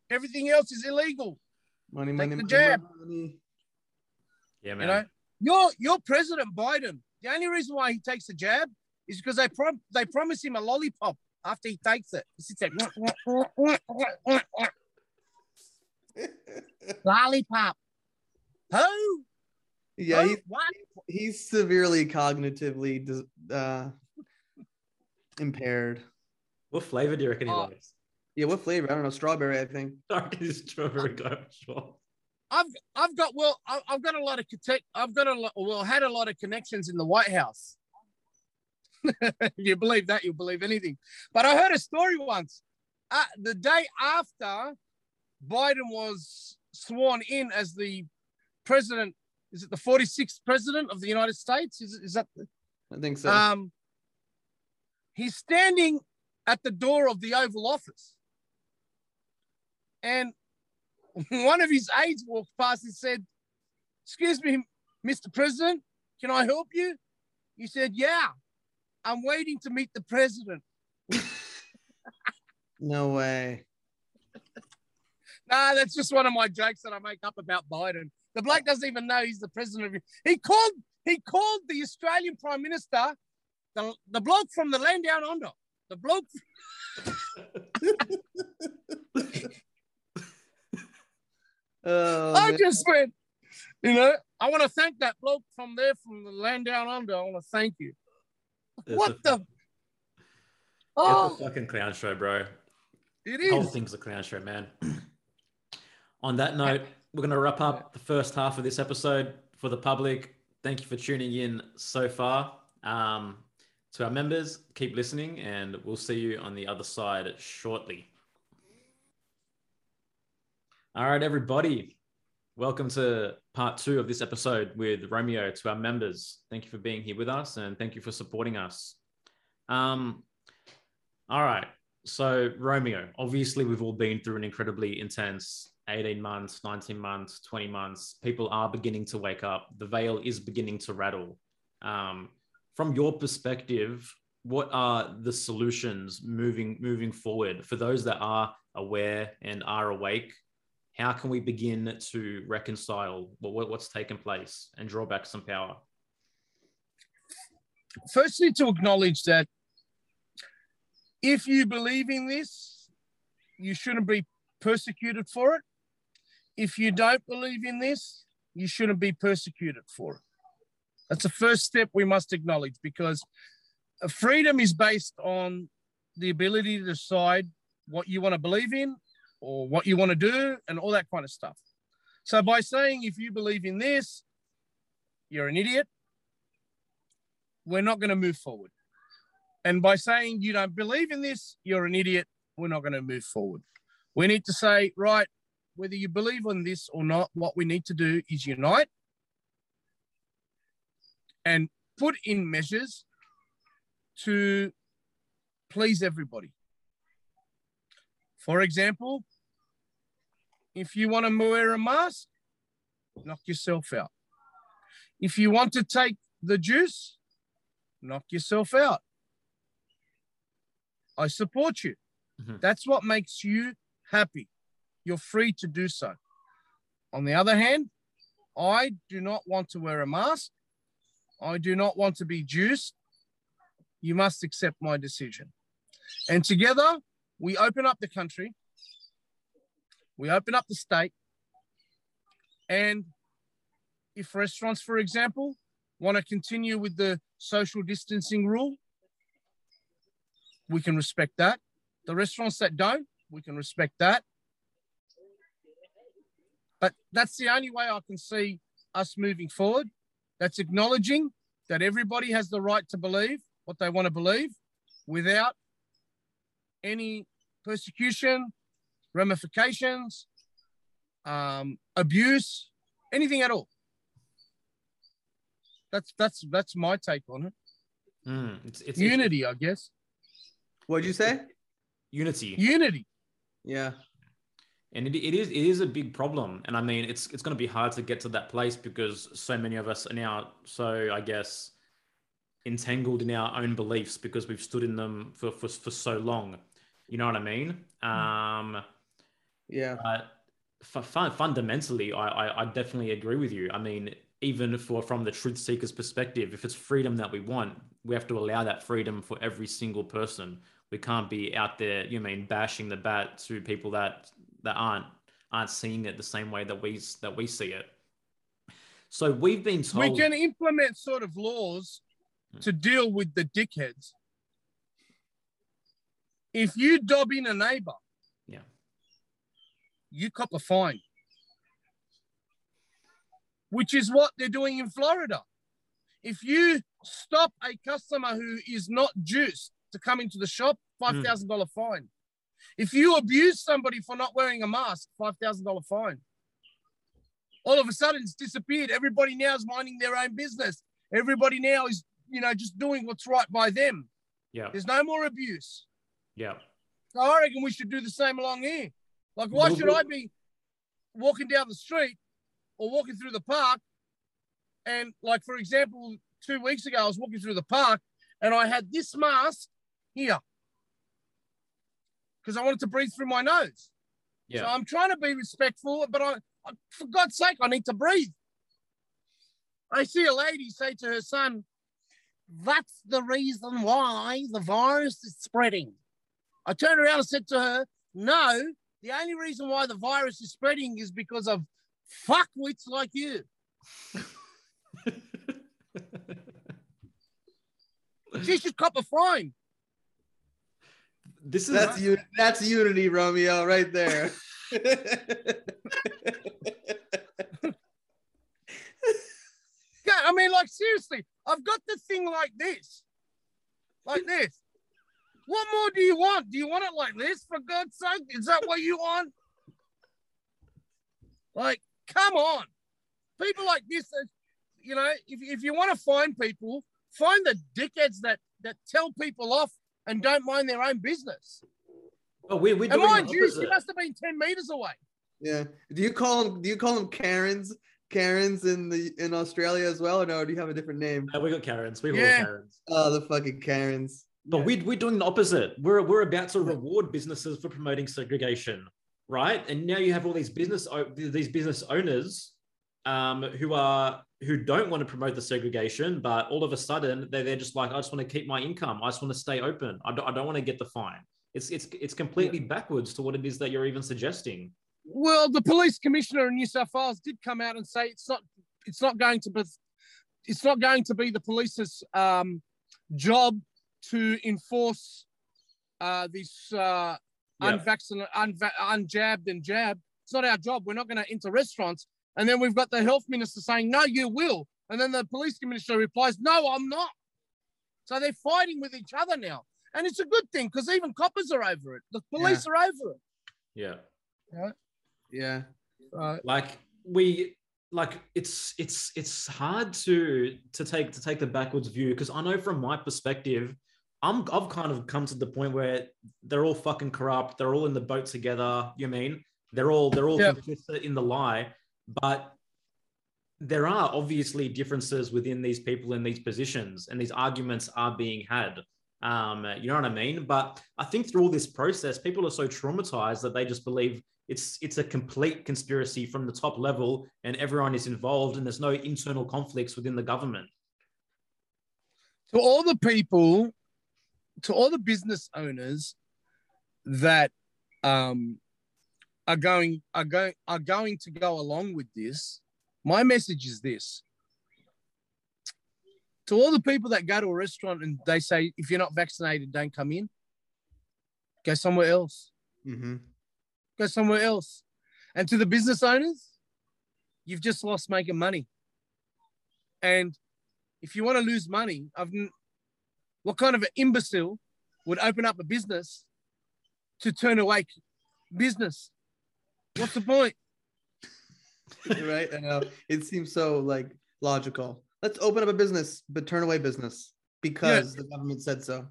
everything else is illegal. Money, Take money, the money, jab. money. Yeah, man. You know, your your President Biden. The only reason why he takes the jab is because they prom- they promise him a lollipop after he takes it. He sits there, lollipop. Who? Yeah, Who? he's, what? he's severely cognitively dis- uh, impaired. What flavor do you reckon he Oh. likes? Yeah, what flavor? I don't know. Strawberry, I think. I reckon it's strawberry guy for. I've I've got well I- I've got a lot of connect I've got a lot well had a lot of connections in the White House. if you believe that, you'll believe anything. But I heard a story once. Uh, the day after Biden was sworn in as the president, is it the 46th president of the United States? Is, is that I think so. um he's standing at the door of the Oval Office. And one of his aides walked past and said, Excuse me, Mr. President, can I help you? He said, Yeah, I'm waiting to meet the president. no way. Nah, that's just one of my jokes that I make up about Biden. The bloke doesn't even know he's the president of he called he called the Australian Prime Minister the, the bloke from the land down under. The bloke Oh, I man. just went, you know, I want to thank that bloke from there from the land down under. I want to thank you. It's what a, the? Oh. It's Oh, a fucking clown show, bro. It is. The whole thing's a clown show, man. On that note, we're going to wrap up the first half of this episode for the public. Thank you for tuning in so far. Um, to our members, keep listening, and we'll see you on the other side shortly. All right, everybody. Welcome to part two of this episode with Romeo. To our members, thank you for being here with us and thank you for supporting us. Um, all right. So, Romeo, obviously, we've all been through an incredibly intense 18 months, 19 months, 20 months. People are beginning to wake up. The veil is beginning to rattle. Um, from your perspective, what are the solutions moving moving forward for those that are aware and are awake? How can we begin to reconcile what, what- what's taken place and draw back some power? Firstly, to acknowledge that if you believe in this, you shouldn't be persecuted for it. If you don't believe in this, you shouldn't be persecuted for it. That's the first step we must acknowledge because uh, freedom is based on the ability to decide what you want to believe in or what you want to do and all that kind of stuff. So by saying if you believe in this, you're an idiot, we're not going to move forward. And by saying you don't believe in this, you're an idiot, we're not going to move forward. We need to say, right, whether you believe in this or not, what we need to do is unite and put in measures to please everybody. For example, if you want to wear a mask, knock yourself out. If you want to take the juice, knock yourself out. I support you. Mhm. That's what makes you happy. You're free to do so. On the other hand, I do not want to wear a mask. I do not want to be juiced. You must accept my decision. And together, we open up the country, we open up the state, and if restaurants, for example, want to continue with the social distancing rule, we can respect that. The restaurants that don't, we can respect that. But that's the only way I can see us moving forward. That's acknowledging that everybody has the right to believe what they want to believe without any persecution, ramifications, um, abuse, anything at all. That's that's that's my take on it. Mm, it's, it's Unity, I guess. What'd you say? unity. Unity. Yeah. And it, it is it is a big problem. And i mean it's it's going to be hard to get to that place because so many of us are now so i guess entangled in our own beliefs because we've stood in them for for, for so long. You know what i mean? Um Yeah. but fu- fun, fundamentally I, I i definitely agree with you. I mean even for from the truth seekers perspective if it's freedom that we want we have to allow that freedom for every single person. We can't be out there you mean bashing the bat to people that that aren't aren't seeing it the same way that we that we see it so we've been told We can implement sort of laws hmm. to deal with the dickheads. If you dob in a neighbor, Yeah. you cop a fine, which is what they're doing in Florida. If you stop a customer who is not juiced to come into the shop, hmm. $5,000 fine. If you abuse somebody for not wearing a mask, $5,000 fine. All of a sudden, it's disappeared. Everybody now is minding their own business. Everybody now is, you know, just doing what's right by them. yeah There's no more abuse. yeah So I reckon we should do the same along here. Like, why should I be walking down the street or walking through the park? And, like, for example, two weeks ago, I was walking through the park and I had this mask here because I wanted to breathe through my nose. So yeah I'm trying to be respectful, but I, I, for God's sake, I need to breathe. I see a lady say to her son, That's the reason why the virus is spreading. I turned around and said to her, No, the only reason why the virus is spreading is because of fuckwits like you. She should cop a fine. This is That's you. That's unity, Romeo, right there. Yeah, I mean, like seriously, I've got the thing like this, like this. What more do you want? Do you want it like this? For God's sake, is that what you want? Like, come on, people like this. uh, You know, if if you want to find people, find the dickheads that that tell people off and don't mind their own business. oh, we're, we're And mind the you, she must have been ten meters away. yeah. Do you call them? Do you call them Karens? Karens in the in Australia as well, or no? Do you have a different name? Uh, we got Karens. We got Yeah. Karens. Oh, the fucking Karens. But we, we're doing the opposite. We're, we're about to reward businesses for promoting segregation, right? And now you have all these business these business owners um, who are who don't want to promote the segregation, but all of a sudden they they're just like, I just want to keep my income. I just want to stay open. I don't, I don't want to get the fine. It's it's it's completely backwards to what it is that you're even suggesting. Well, the police commissioner in New South Wales did come out and say it's not it's not going to be it's not going to be the police's um, job to enforce uh, this uh, Yeah. unvaccinated, unva- unjabbed and jabbed. It's not our job. We're not going to enter restaurants. And then we've got the health minister saying, "No, you will." And then the police commissioner replies, "No, I'm not." So they're fighting with each other now, and it's a good thing because even coppers are over it. The police are over it. Yeah. Yeah. Uh, like we like it's it's it's hard to to take to take the backwards view because i know from my perspective i'm i've kind of come to the point where they're all fucking corrupt they're all in the boat together you mean they're all they're all Yeah. complicit in the lie but there are obviously differences within these people in these positions and these arguments are being had. Um, you know what i mean? But i think through all this process people are so traumatized that they just believe it's it's a complete conspiracy from the top level and everyone is involved and there's no internal conflicts within the government. To all the people, to all the business owners that um, are going are going are going to go along with this, my message is this: to all the people that go to a restaurant and they say, if you're not vaccinated, don't come in. Go somewhere else. Mm-hmm. Go somewhere else. And to the business owners, you've just lost making money. And if you want to lose money, I've, what kind of an imbecile would open up a business to turn away business? What's the point? right? I know it seems so like logical. Let's open up a business, but turn away business because the government said so.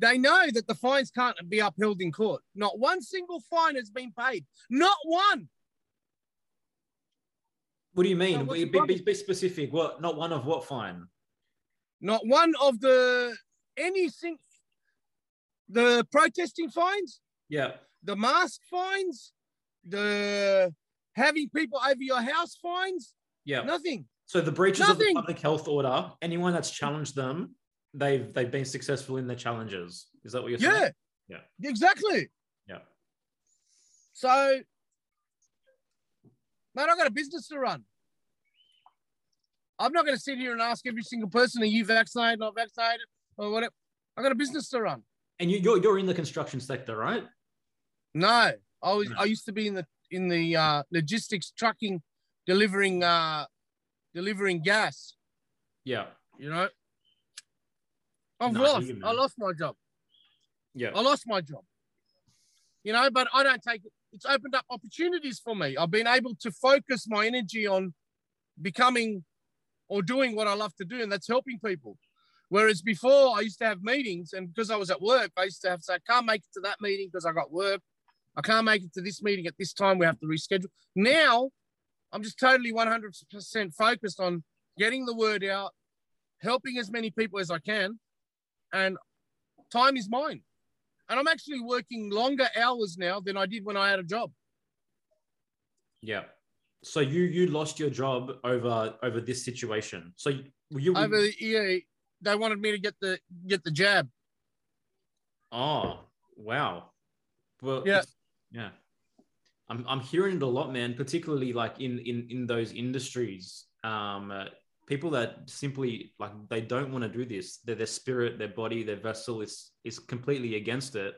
They know that the fines can't be upheld in court. Not one single fine has been paid. Not one. What do you mean? So be, be, be specific. What? Not one of what fine? Not one of the anything. The protesting fines, Yeah. The mask fines, the having people over your house fines, Yeah. nothing. So the breaches of the public health order, anyone that's challenged them, they've they've been successful in their challenges. Is that what you're Yeah. saying? Yeah. Yeah. Exactly. Yeah. So, man, I got a business to run. I'm not going to sit here and ask every single person, are you vaccinated, not vaccinated, or whatever. I got a business to run. And you, you're you're in the construction sector, right? No, I was. I used to be in the in the uh, logistics trucking, delivering uh, delivering gas. Yeah. You know, I've lost. I lost my job. Yeah. I lost my job. You know, but I don't take it. It's opened up opportunities for me. I've been able to focus my energy on becoming or doing what I love to do, and that's helping people. Whereas before, I used to have meetings, and because I was at work, I used to have to say, I can't make it to that meeting because I got work. I can't make it to this meeting at this time. We have to reschedule. Now, I'm just totally 100% focused on getting the word out, helping as many people as I can, and time is mine. And I'm actually working longer hours now than I did when I had a job. Yeah. So you you lost your job over over this situation. So you, you Over yeah, they wanted me to get the get the jab. Oh, wow. Well, Yeah. Yeah. I'm I'm hearing it a lot, man. Particularly like in in in those industries, um, uh, people that simply like they don't want to do this. Their their spirit, their body, their vessel is is completely against it.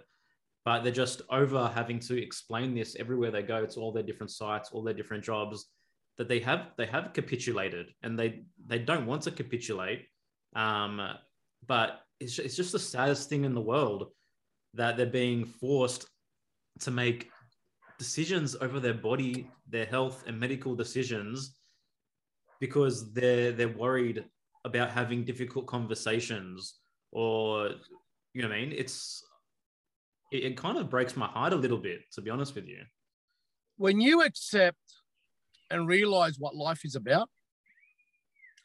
But they're just over having to explain this everywhere they go to all their different sites, all their different jobs. That they have they have capitulated, and they they don't want to capitulate. Um, but it's it's just the saddest thing in the world that they're being forced to make decisions over their body, their health, and medical decisions because they're they're worried about having difficult conversations or you know what I mean. It's it, it kind of breaks my heart a little bit, to be honest with you. When you accept and realize what life is about,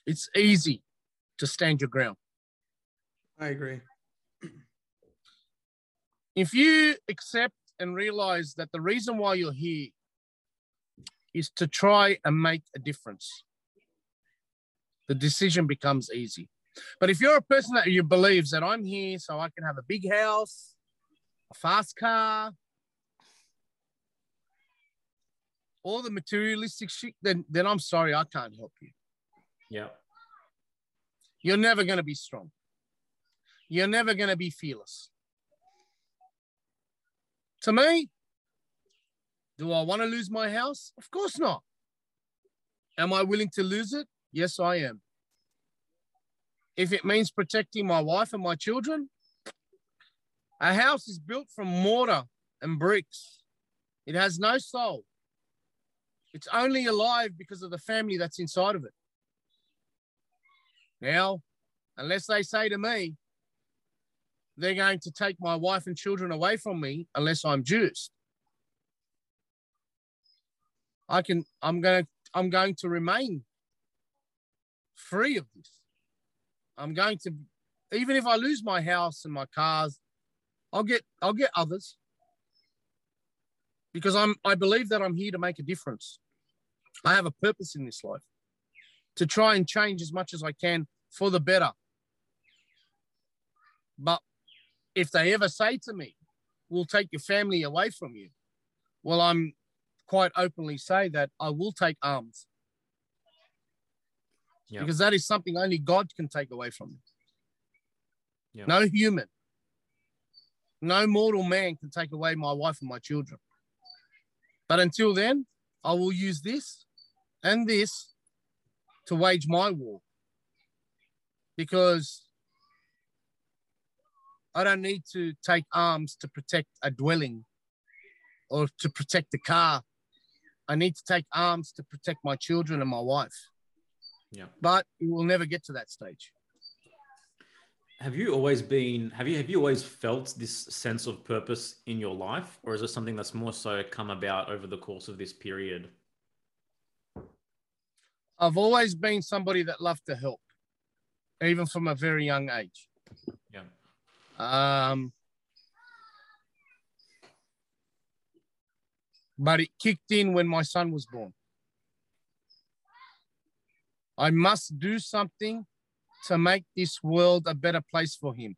it's easy to stand your ground. I agree. If you accept and realize that the reason why you're here is to try and make a difference, the decision becomes easy. But if you're a person that you believes that I'm here so I can have a big house, a fast car, all the materialistic shit, then then I'm sorry, I can't help you. Yeah. You're never going to be strong. You're never going to be fearless. To me, do I want to lose my house? Of course not. Am I willing to lose it? Yes, I am. If it means protecting my wife and my children, a house is built from mortar and bricks. It has no soul. It's only alive because of the family that's inside of it. Now, unless they say to me, they're going to take my wife and children away from me unless I'm juiced. I can I'm going to I'm going to remain free of this. I'm going to even if I lose my house and my cars, I'll get I'll get others. Because I'm I believe that I'm here to make a difference. I have a purpose in this life to try and change as much as I can for the better. But if they ever say to me, we'll take your family away from you, well, I'm quite openly say that I will take arms Yeah. because that is something only God can take away from me. Yeah. No human, no mortal man can take away my wife and my children. But until then, I will use this and this to wage my war because I don't need to take arms to protect a dwelling or to protect a car I need to take arms to protect my children and my wife. Yeah. But we will never get to that stage. Have you always been have you have you always felt this sense of purpose in your life or is it something that's more so come about over the course of this period? I've always been somebody that loved to help, even from a very young age. Um, but it kicked in when my son was born. I must do something to make this world a better place for him.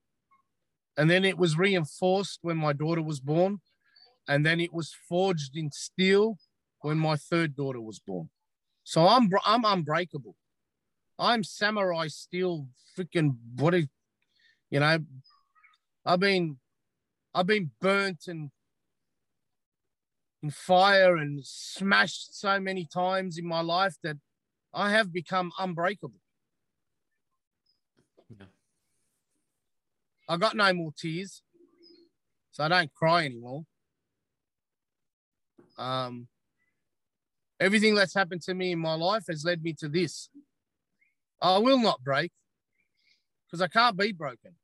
And then it was reinforced when my daughter was born. And then it was forged in steel when my third daughter was born. So I'm I'm unbreakable. I'm samurai steel freaking what is, You know, I've been I've been burnt and in fire and smashed so many times in my life that I have become unbreakable. Yeah. I got no more tears, so I don't cry anymore. Um, everything that's happened to me in my life has led me to this. I will not break because I can't be broken.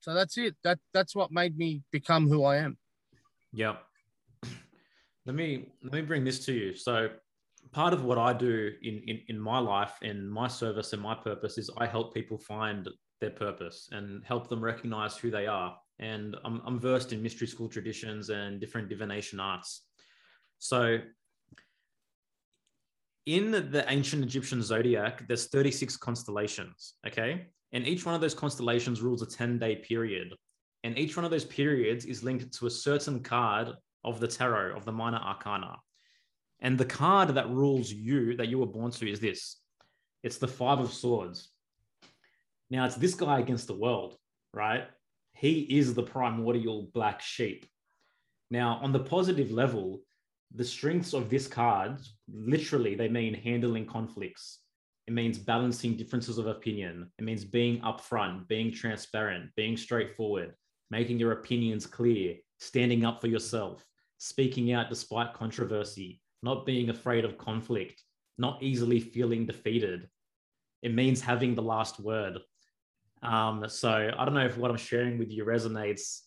So that's it. That that's what made me become who I am. Yeah. Let me let me bring this to you. So part of what I do in, in, in my life and my service and my purpose is I help people find their purpose and help them recognize who they are. And I'm, I'm versed in mystery school traditions and different divination arts. So in the ancient Egyptian zodiac, there's 36 constellations, okay? And each one of those constellations rules a 10 day period. And each one of those periods is linked to a certain card of the tarot, of the minor arcana. And the card that rules you, that you were born to, is this it's the Five of Swords. Now, it's this guy against the world, right? He is the primordial black sheep. Now, on the positive level, the strengths of this card literally they mean handling conflicts. It means balancing differences of opinion. It means being upfront, being transparent, being straightforward, making your opinions clear, standing up for yourself, speaking out despite controversy, not being afraid of conflict, not easily feeling defeated. It means having the last word. Um, so I don't know if what I'm sharing with you resonates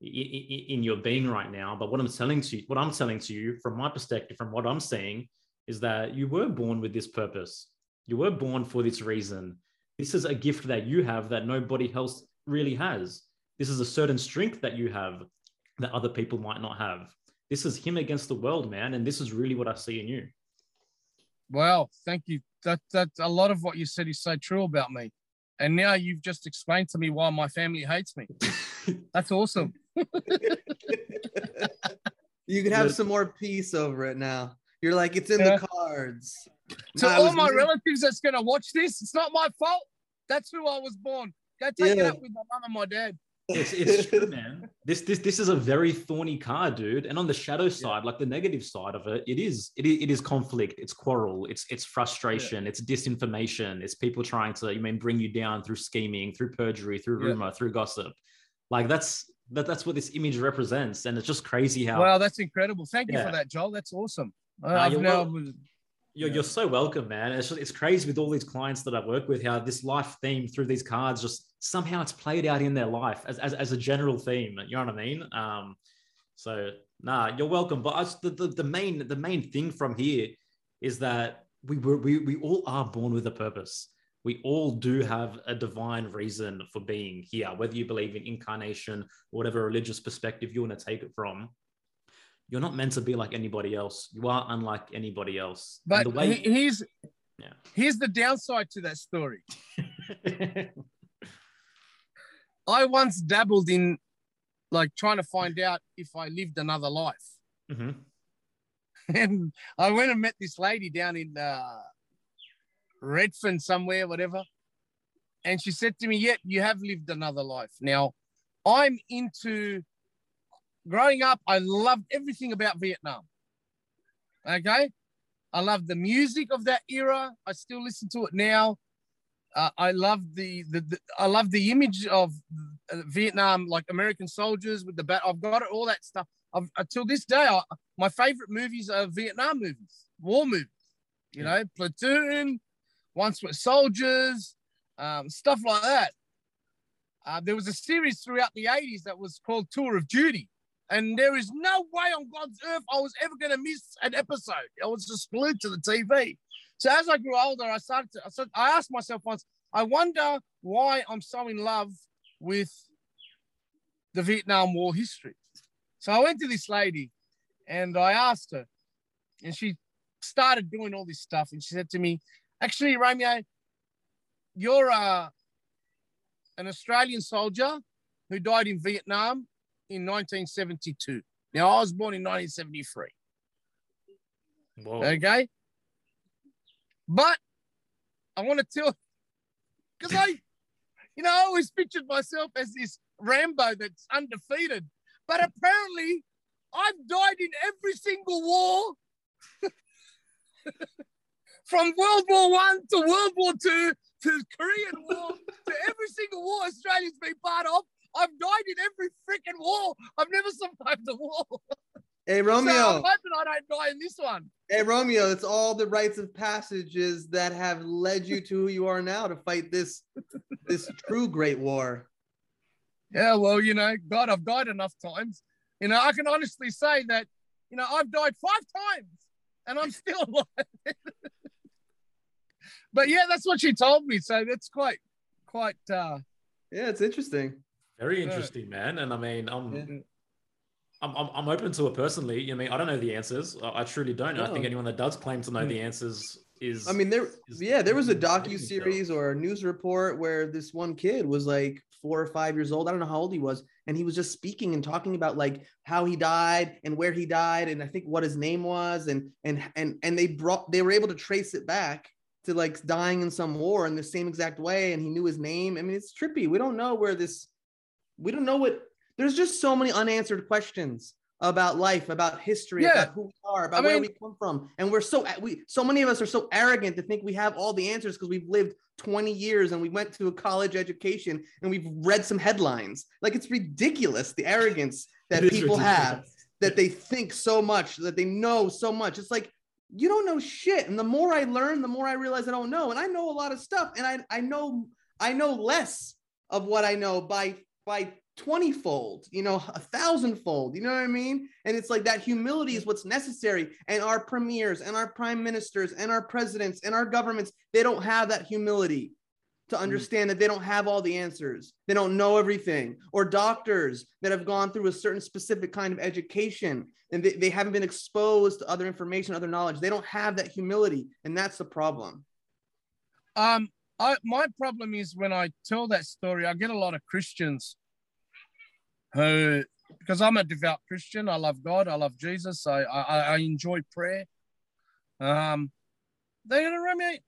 in your being right now, but what I'm telling to you, what I'm telling to you from my perspective, from what I'm seeing, is that you were born with this purpose. You were born for this reason. This is a gift that you have that nobody else really has. This is a certain strength that you have that other people might not have this is him against the world, man. And this is really what I see in you. Well, thank you. That that a lot of what you said is so true about me. And now you've just explained to me why my family hates me. That's awesome. you could have some more peace over it now. You're like, it's in yeah. the cards. To all my relatives that's gonna watch this, it's not my fault. That's who I was born. Go take yeah. it up with my mom and my dad. It's, it's true, man. This this this is a very thorny card, dude. And on the shadow side, yeah. like the negative side of it, it is it is, it is conflict, it's quarrel, it's it's frustration, yeah. it's disinformation, it's people trying to you mean bring you down through scheming, through perjury, through rumor, through gossip. Like that's that that's what this image represents, and it's just crazy how. Wow, that's incredible! Thank you for that, Joel. That's awesome. Nah, I've now. Well, you're, you're so welcome, man. It's just, it's crazy with all these clients that I work with how this life theme through these cards just somehow it's played out in their life as, as, as a general theme. You know what I mean? Um, so nah, you're welcome. But I, the, the, the main the main thing from here is that we were we, we all are born with a purpose. We all do have a divine reason for being here, whether you believe in incarnation whatever religious perspective you want to take it from. You're not meant to be like anybody else. You are unlike anybody else. But the way, here's yeah. here's the downside to that story. I once dabbled in like trying to find out if I lived another life. Mm-hmm. And I went and met this lady down in uh, Redfern somewhere, whatever. And she said to me, Yep, you have lived another life. Now, I'm into growing up, I loved everything about Vietnam. Okay. I love the music of that era. I still listen to it now. Uh, I love the, the, the, I love the image of uh, Vietnam, like American soldiers with the bat. I've got it, all that stuff. I've, until this day, I, my favorite movies are Vietnam movies, war movies. You Yeah. know, Platoon, Once Were Soldiers, um, stuff like that. Uh, there was a series throughout the 80s that was called Tour of Duty. And there is no way on God's earth I was ever going to miss an episode. I was just glued to the TV. So as I grew older, I started to, I, started, I asked myself once, I wonder why I'm so in love with the Vietnam War history. So I went to this lady and I asked her, and she started doing all this stuff. And she said to me, Actually, Romeo, you're uh, an Australian soldier who died in Vietnam in 1972. Now, I was born in 1973. Whoa. Okay. But I want to tell, because I, you know, I always pictured myself as this Rambo that's undefeated. But apparently, I've died in every single war from World War One to World War Two to the Korean War to every single war Australia's been part of. I've died in every freaking war. I've never survived a war. Hey Romeo, So. I'm hoping I don't die in this one. Hey Romeo, it's all the rites of passages that have led you to who you are now to fight this this true great war. Yeah, well, you know, God, I've died enough times. You know, I can honestly say that, you know, I've died five times and I'm still alive. but yeah, that's what she told me. So that's quite, quite, uh, Yeah, it's interesting. Very interesting, man. And I mean, I'm, Yeah. I'm, I'm, I'm open to it personally. You know, I mean, I don't know the answers. I, I truly don't. I think anyone that does claim to know Hmm. the answers is. I mean, there, is yeah, there was a docu series or a news report where this one kid was like four or five years old. I don't know how old he was, and he was just speaking and talking about like how he died and where he died, and I think what his name was, and and and and they brought they were able to trace it back to like dying in some war in the same exact way, and he knew his name. I mean, it's trippy. We don't know where this, we don't know what. There's just so many unanswered questions about life, about history, Yeah. about who we are, about I where mean- we come from, and we're so we so many of us are so arrogant to think we have all the answers because we've lived 20 years and we went to a college education and we've read some headlines. Like it's ridiculous the arrogance that people have that they think so much that they know so much. It's like you don't know shit. And the more I learn, the more I realize I don't know. And I know a lot of stuff, and I I know I know less of what I know by by 20 fold, you know, a thousand fold. You know what I mean? And it's like that humility is what's necessary. And our premiers and our prime ministers and our presidents and our governments, they don't have that humility to understand that they don't have all the answers. They don't know everything. Or doctors that have gone through a certain specific kind of education and they, they haven't been exposed to other information, other knowledge. They don't have that humility. And that's the problem. um, I, my problem is when I tell that story, I get a lot of Christians who, because I'm a devout Christian, I love God, I love Jesus, I, I, I enjoy prayer. Um, they go, me.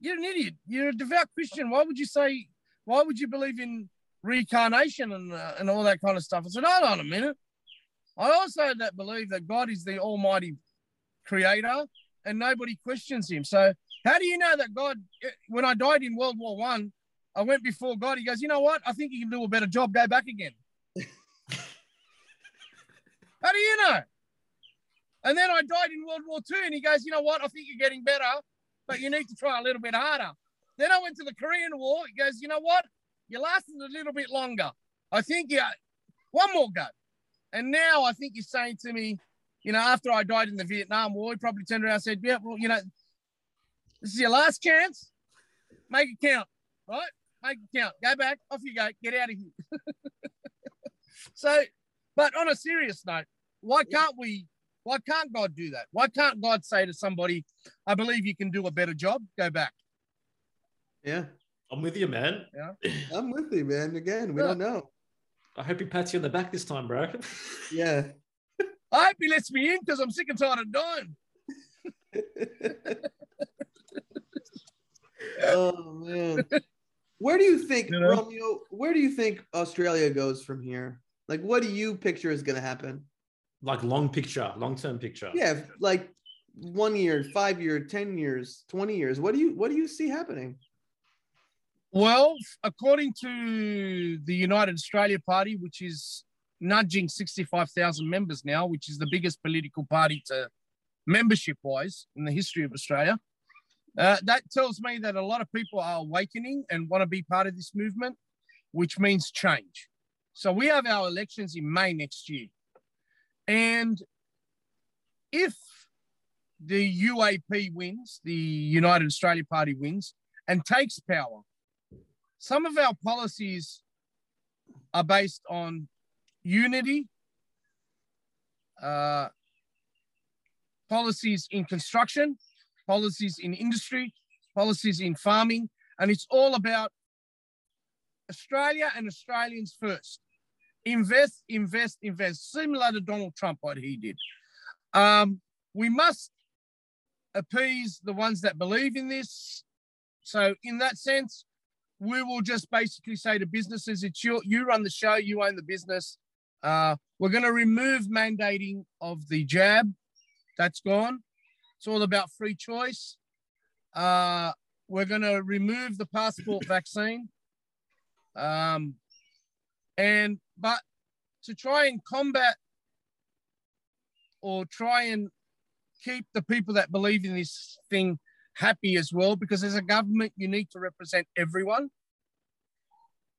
you're an idiot. You're a devout Christian. Why would you say, why would you believe in reincarnation and, uh, and all that kind of stuff? I said, hold on a minute. I also that believe that God is the Almighty Creator and nobody questions Him. So, how do you know that God, when I died in World War One, I, went before God? He goes, you know what? I think you can do a better job. Go back again. how do you know? And then I died in World War Two, and he goes, you know what? I think you're getting better, but you need to try a little bit harder. Then I went to the Korean War. He goes, you know what? You lasted a little bit longer. I think you one more go. And now I think you're saying to me, you know, after I died in the Vietnam War, he probably turned around and said, Yeah, well, you know, this is your last chance. Make it count, right? Make it count. Go back, off you go, get out of here. so, but on a serious note, why can't we? Why can't God do that? Why can't God say to somebody, I believe you can do a better job, go back? Yeah. I'm with you, man. I'm with you, man. Again, we Yeah. don't know. I hope he pats you on the back this time, bro. Yeah. I hope he lets me in because I'm sick and tired of dying. oh man. Where do you think You know? Romeo? Where do you think Australia goes from here? Like, what do you picture is going to happen? like long picture, long term picture. Yeah, like one year, five year, ten years, twenty years. What do you What do you see happening? Well, according to the United Australia Party, which is nudging 65,000 members now, which is the biggest political party to membership wise in the history of Australia. Uh, that tells me that a lot of people are awakening and want to be part of this movement, which means change. So we have our elections in May next year. And if the UAP wins, the United Australia Party wins, and takes power, some of our policies are based on unity, uh, policies in construction, policies in industry, policies in farming, and it's all about Australia and Australians first. Invest, invest, invest, similar to Donald Trump, what he did. Um, we must appease the ones that believe in this. So, in that sense, we will just basically say to businesses, it's your, you run the show, you own the business. Uh, we're going to remove mandating of the jab. That's gone. It's all about free choice. Uh, we're going to remove the passport vaccine. Um, and, but to try and combat or try and keep the people that believe in this thing happy as well, because as a government, you need to represent everyone,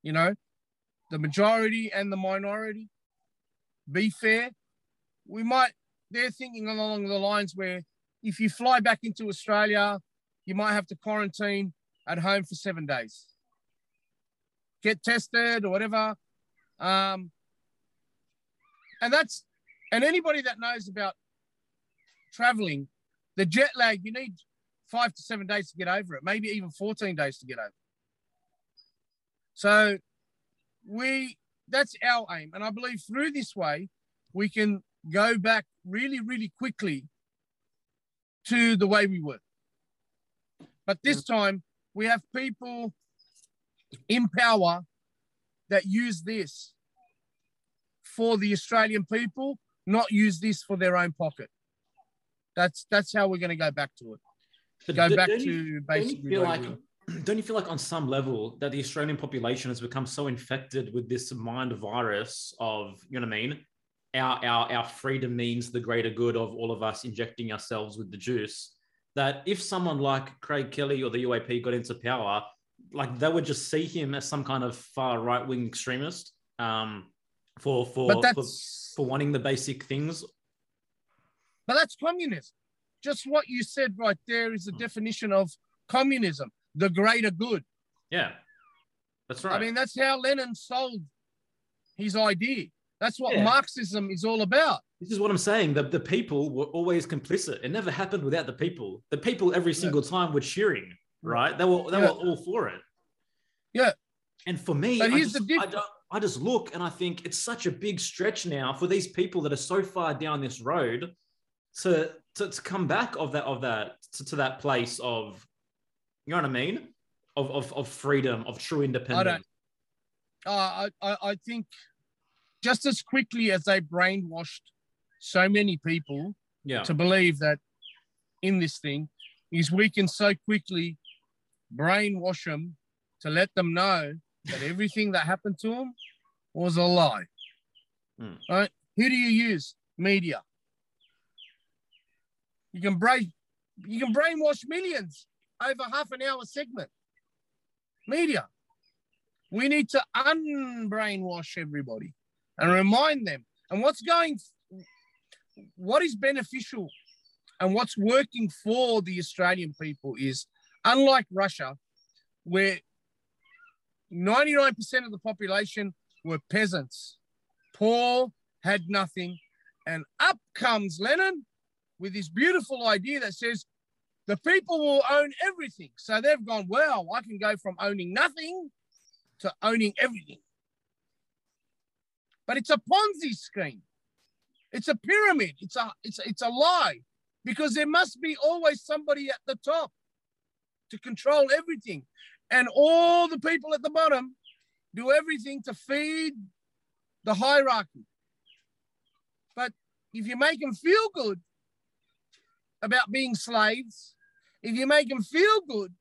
you know, the majority and the minority. Be fair. We might, they're thinking along the lines where if you fly back into Australia, you might have to quarantine at home for seven days. Get tested or whatever. Um, and that's, and anybody that knows about traveling, the jet lag, you need five to seven days to get over it, maybe even 14 days to get over. So we that's our aim. And I believe through this way, we can go back really, really quickly to the way we were. But this mm. time we have people in power that use this for the Australian people, not use this for their own pocket. That's that's how we're going to go back to it. But go back to basically. Feel like, don't you feel like on some level that the Australian population has become so infected with this mind virus of you know what I mean? Our our our freedom means the greater good of all of us injecting ourselves with the juice. That if someone like Craig Kelly or the UAP got into power, like they would just see him as some kind of far right wing extremist um, for for, for for wanting the basic things but that's communism. Just what you said right there is the hmm. definition of communism, the greater good. Yeah, that's right. I mean, that's how Lenin sold his idea. That's what yeah. Marxism is all about. This is what I'm saying. The, the people were always complicit. It never happened without the people. The people every single yeah. time were cheering, right? They were they yeah. were all for it. Yeah. And for me, but here's I, just, the difference. I, I just look and I think it's such a big stretch now for these people that are so far down this road to to, to come back of that of that to, to that place of you know what I mean of of, of freedom of true independence. I, uh, I I think just as quickly as they brainwashed so many people yeah. to believe that in this thing is we can so quickly brainwash them to let them know that everything that happened to them was a lie. Mm. Right? Who do you use? Media. You can brain, you can brainwash millions over half an hour segment. Media. We need to unbrainwash everybody and remind them. And what's going, what is beneficial and what's working for the Australian people is unlike Russia, where 99% of the population were peasants, poor, had nothing. And up comes Lenin with this beautiful idea that says the people will own everything. So they've gone, well, I can go from owning nothing to owning everything. But it's a Ponzi scheme. It's a pyramid. It's a it's it's a lie because there must be always somebody at the top to control everything. And all the people at the bottom do everything to feed the hierarchy. But if you make them feel good, about being slaves, if you make them feel good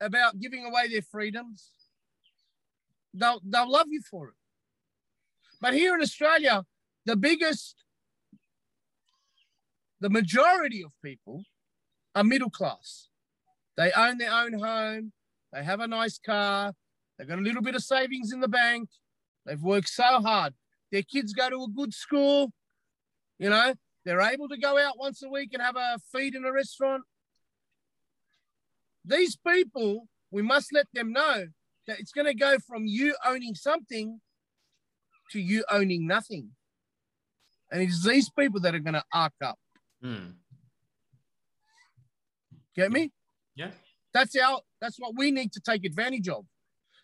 about giving away their freedoms, they'll, they'll love you for it. But here in Australia, the biggest, the majority of people are middle class. They own their own home, they have a nice car, they've got a little bit of savings in the bank, they've worked so hard. Their kids go to a good school, you know, they're able to go out once a week and have a feed in a restaurant. These people, we must let them know that it's going to go from you owning something to you owning nothing. And it's these people that are going to arc up. Mm. Get me? Yeah. That's our. That's what we need to take advantage of.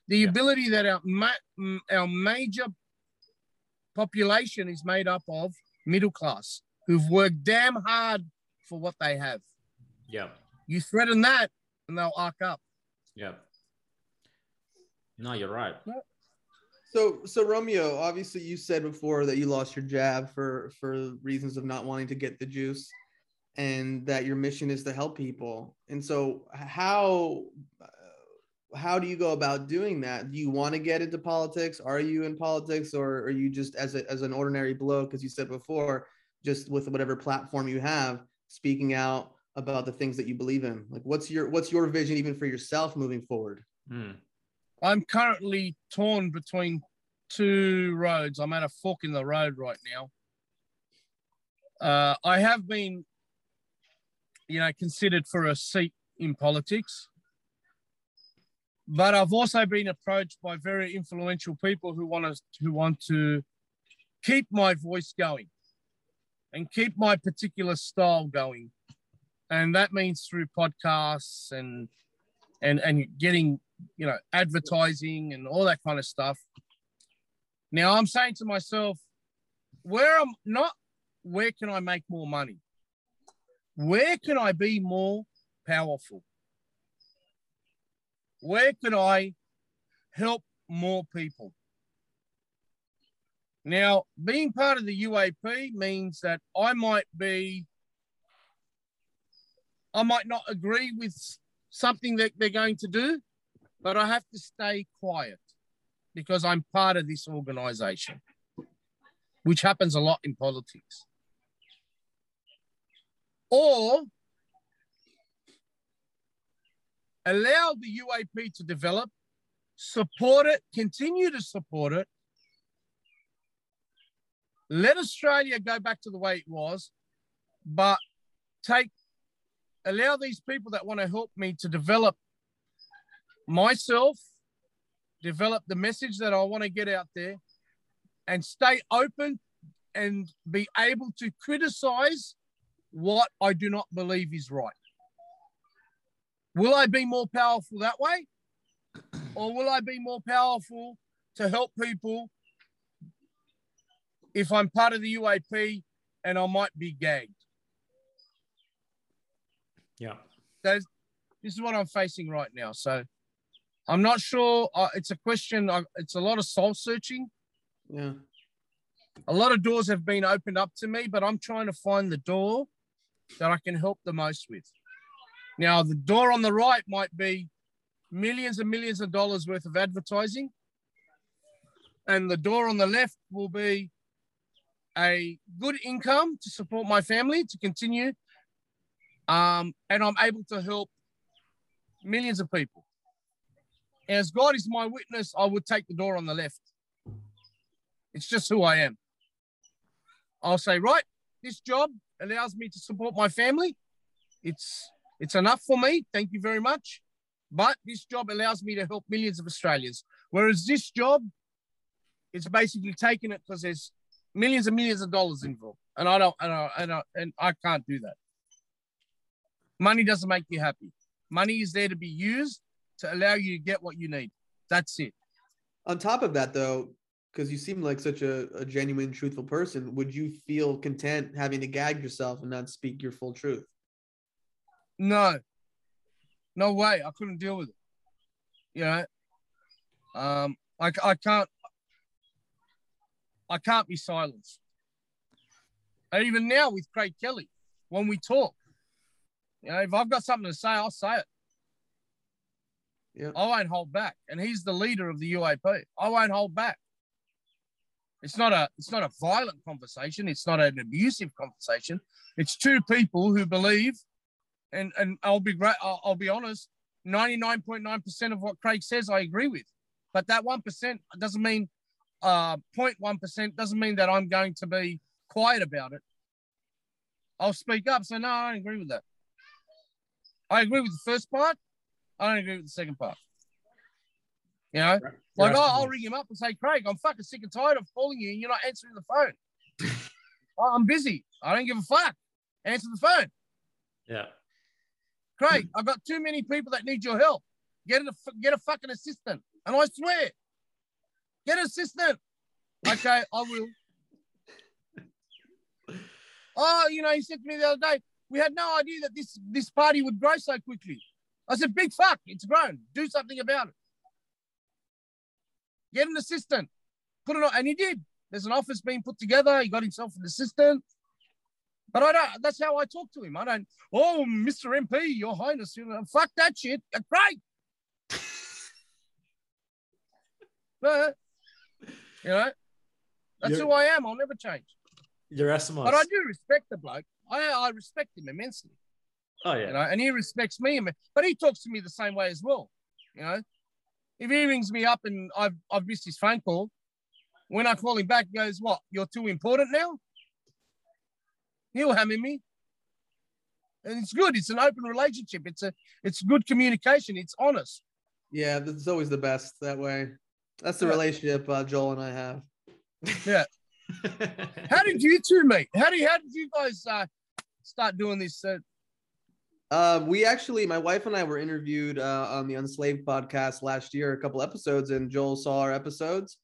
The Yeah. ability that our ma- our major population is made up of middle class who've worked damn hard for what they have. Yeah. You threaten that, and they'll arc up. Yeah. No, you're right. So, so Romeo, obviously, you said before that you lost your jab for for reasons of not wanting to get the juice, and that your mission is to help people. And so, how uh, how do you go about doing that? Do you want to get into politics? Are you in politics, or are you just as a, as an ordinary bloke, as you said before, just with whatever platform you have, speaking out about the things that you believe in? Like, what's your what's your vision even for yourself moving forward? Mm. I'm currently torn between two roads. I'm at a fork in the road right now. Uh, I have been, you know, considered for a seat in politics, but I've also been approached by very influential people who want to who want to keep my voice going and keep my particular style going, and that means through podcasts and and and getting you know, advertising and all that kind of stuff. Now I'm saying to myself, where I'm not, where can I make more money? Where can I be more powerful? Where can I help more people? Now, being part of the UAP means that I might be, I might not agree with something that they're going to do, but I have to stay quiet because I'm part of this organization, which happens a lot in politics. Or allow the UAP to develop, support it, continue to support it. Let Australia go back to the way it was, but take allow these people that want to help me to develop myself, develop the message that I want to get out there, and stay open and be able to criticize what I do not believe is right. Will I be more powerful that way? Or will I be more powerful to help people if I'm part of the UAP and I might be gagged? Yeah. That's, this is what I'm facing right now. So I'm not sure. Uh, it's a question. Uh, it's a lot of soul searching. Yeah. A lot of doors have been opened up to me, but I'm trying to find the door that I can help the most with. Now, the door on the right might be millions and millions of dollars worth of advertising, and the door on the left will be a good income to support my family to continue. Um, and I'm able to help millions of people. As God is my witness, I would take the door on the left. It's just who I am. I'll say, right, this job allows me to support my family. It's it's enough for me. Thank you very much. But this job allows me to help millions of Australians. Whereas this job, it's basically taking it because there's millions and millions of dollars involved, and I don't, and I, and I, and I can't do that. Money doesn't make you happy. Money is there to be used to allow you to get what you need. That's it. On top of that, though, because you seem like such a, a genuine, truthful person, would you feel content having to gag yourself and not speak your full truth? No, no way. I couldn't deal with it. You know, um, I, I can't, I can't be silenced. And even now with Craig Kelly, when we talk, you know, if I've got something to say, I'll say it. I won't hold back. And he's the leader of the UAP. I won't hold back. It's not a it's not a violent conversation. It's not an abusive conversation. It's two people who believe, and and I'll be great. I'll, I'll be honest. Ninety nine point nine percent of what Craig says, I agree with. But that one percent doesn't mean uh 0.1 percent doesn't mean that I'm going to be quiet about it. I'll speak up. So no, I don't agree with that. I agree with the first part. I don't agree with the second part. You know, like oh, I'll ring him up and say, Craig, I'm fucking sick and tired of calling you and you're not answering the phone. I'm busy. I don't give a fuck. Answer the phone. Yeah. Craig, I've got too many people that need your help. Get a get a fucking assistant. And I swear, get an assistant. Okay, I will. Oh, you know, he said to me the other day, we had no idea that this this party would grow so quickly. I said, big fuck, it's grown. Do something about it. Get an assistant. Put it on, and he did. There's an office being put together. He got himself an assistant. But I don't. That's how I talk to him. I don't. Oh, Mr. MP, Your Highness, you know, fuck that shit. Great. but you know, that's You're, who I am. I'll never change. You're Yerasimos. But I do respect the bloke. I I respect him immensely. Oh yeah. You know, and he respects me, but he talks to me the same way as well. You know, if he rings me up and I've I've missed his phone call, when I call him back, he goes, "What? You're too important now." He'll hammer me, and it's good. It's an open relationship. It's a it's good communication. It's honest. Yeah, that's always the best that way. That's the yeah. relationship uh, Joel and I have. Yeah. how did you two meet? How did how did you guys uh, start doing this? Uh... Uh, we actually, my wife and I were interviewed uh, on the Unslaved podcast last year, a couple episodes, and Joel saw our episodes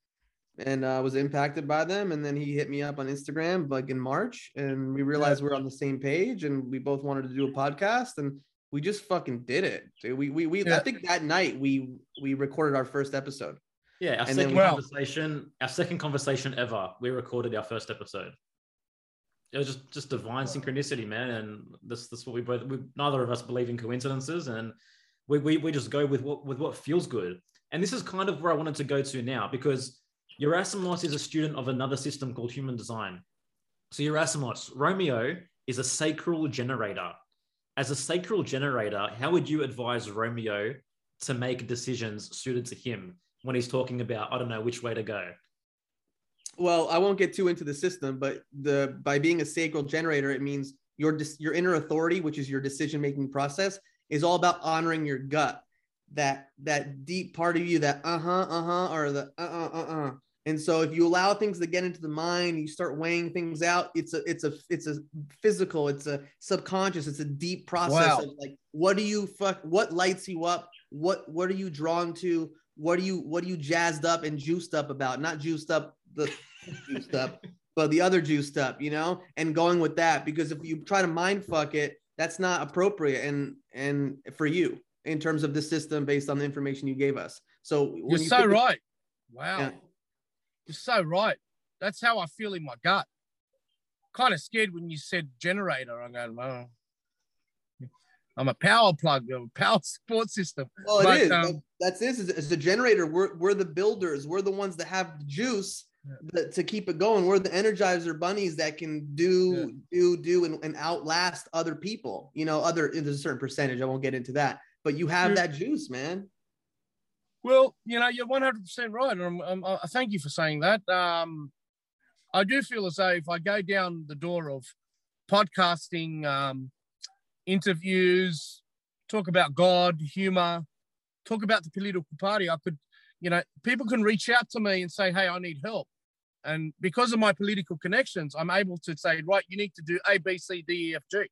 and uh, was impacted by them. And then he hit me up on Instagram like in March, and we realized we are on the same page, and we both wanted to do a podcast, and we just fucking did it. Dude. We we we yeah. I think that night we we recorded our first episode. Yeah, our and second then, conversation, our second conversation ever. We recorded our first episode. It was just just divine synchronicity, man. And this this what we both. We, neither of us believe in coincidences, and we, we we just go with what with what feels good. And this is kind of where I wanted to go to now because Yerasimos is a student of another system called human design. So Yerasimos, Romeo is a sacral generator. As a sacral generator, how would you advise Romeo to make decisions suited to him? when he's talking about I don't know which way to go. Well, I won't get too into the system, but the by being a sacral generator, it means your your inner authority, which is your decision making process, is all about honoring your gut, that that deep part of you that uh huh uh huh or the uh uh uh uh. And so if you allow things to get into the mind, you start weighing things out. It's a it's a it's a physical, it's a subconscious, it's a deep process wow. of like what do you fuck what lights you up, what what are you drawn to, what are you what are you jazzed up and juiced up about? Not juiced up the juiced up, but the other juiced up, you know, and going with that because if you try to mind fuck it, that's not appropriate and and for you in terms of the system based on the information you gave us. So you're you so right. wow, yeah. you're so right. That's how I feel in my gut. Kind of scared when you said generator. I'm going, oh, I'm a power plug, a power support system. Well, but, it is. Um, That's this. As a generator, we're, we're the builders. We're the ones that have the juice to keep it going. We're the energizer bunnies that can do, yeah. do, do, and, and outlast other people. You know, other there's a certain percentage. I won't get into that, but you have that juice, man. Well, you know, you're 100 percent right. I'm, I'm, I thank you for saying that. Um, I do feel as though if I go down the door of podcasting, um, interviews, talk about God, humor, talk about the political party. I could, you know, people can reach out to me and say, hey, I need help. And because of my political connections, I'm able to say, right, you need to do A, B, C, D, E, F, G,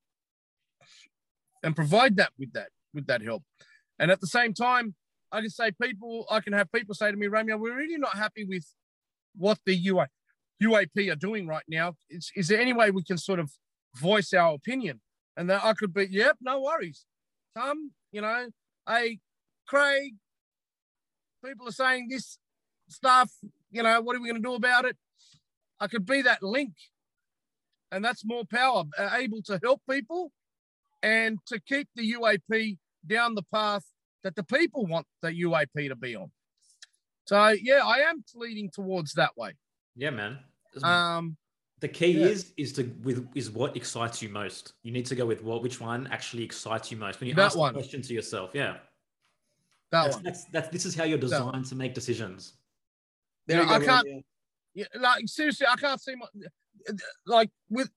and provide that with that with that help. And at the same time, I can say people, I can have people say to me, Romeo, we're really not happy with what the UA, UAP are doing right now. Is, is there any way we can sort of voice our opinion? And then I could be, yep, no worries. Come, you know, hey, Craig, people are saying this stuff, you know, what are we going to do about it? I could be that link. And that's more power, uh, able to help people and to keep the UAP down the path that the people want the UAP to be on. So, yeah, I am leading towards that way. Yeah, man. Um, the key yeah. is is to with is what excites you most. You need to go with what which one actually excites you most. When you That ask one. the question to yourself, yeah. That That's, one. that's that's this is how you're That designed to make decisions. There Yeah, I can't- yeah. Yeah, like seriously, I can't see my like with.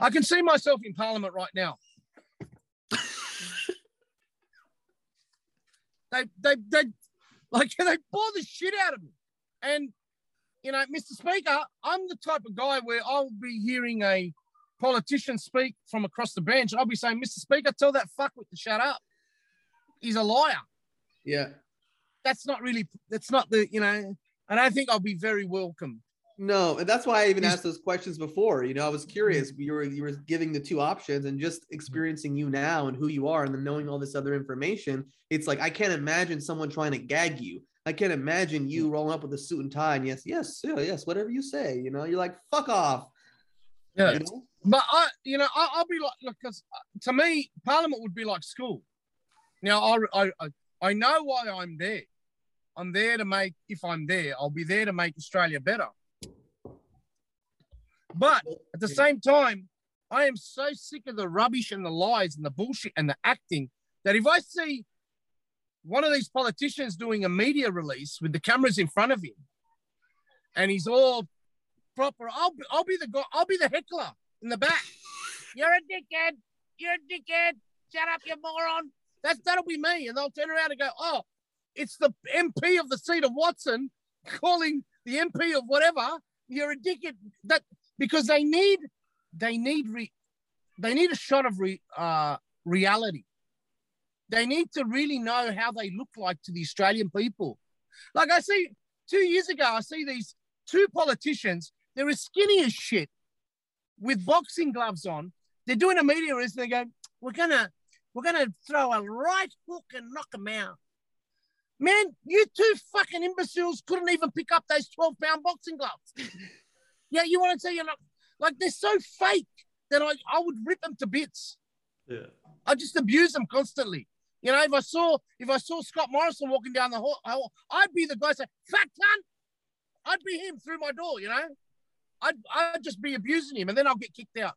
I can see myself in Parliament right now. they, they, they, like they bore the shit out of me, and you know, Mr. Speaker, I'm the type of guy where I'll be hearing a politician speak from across the bench, and I'll be saying, "Mr. Speaker, tell that fuckwit to shut up. He's a liar." Yeah. That's not really. That's not the. You know, and I think I'll be very welcome. No, and that's why I even asked those questions before. You know, I was curious. Mm-hmm. You were you were giving the two options and just mm-hmm. experiencing you now and who you are, and then knowing all this other information. It's like I can't imagine someone trying to gag you. I can't imagine you mm-hmm. rolling up with a suit and tie and yes, yes, yeah, yes, whatever you say. You know, you're like fuck off. Yeah. You know? But I, you know, I, I'll be like, look, because uh, to me, Parliament would be like school. Now, I, I, I, I know why I'm there. I'm there to make, if I'm there, I'll be there to make Australia better. But at the same time, I am so sick of the rubbish and the lies and the bullshit and the acting that if I see one of these politicians doing a media release with the cameras in front of him and he's all proper, I'll be, I'll be the guy, I'll be the heckler in the back. You're a dickhead. You're a dickhead. Shut up, you moron. That's that'll be me. And they'll turn around and go, oh, it's the MP of the seat of Watson calling the MP of whatever. You're a dickhead. That because they need they need re, they need a shot of re, uh, reality. They need to really know how they look like to the Australian people. Like I see two years ago, I see these two politicians. They're as skinny as shit with boxing gloves on. They're doing a media release and they go, We're gonna we're gonna throw a right hook and knock them out. Man, you two fucking imbeciles couldn't even pick up those 12 pound boxing gloves. yeah, you want to say you're not like they're so fake that I, I would rip them to bits. Yeah. I just abuse them constantly. You know, if I saw if I saw Scott Morrison walking down the hall, hall, I'd be the guy saying, "Fat cunt." I'd be him through my door. You know, I'd I'd just be abusing him, and then I'll get kicked out.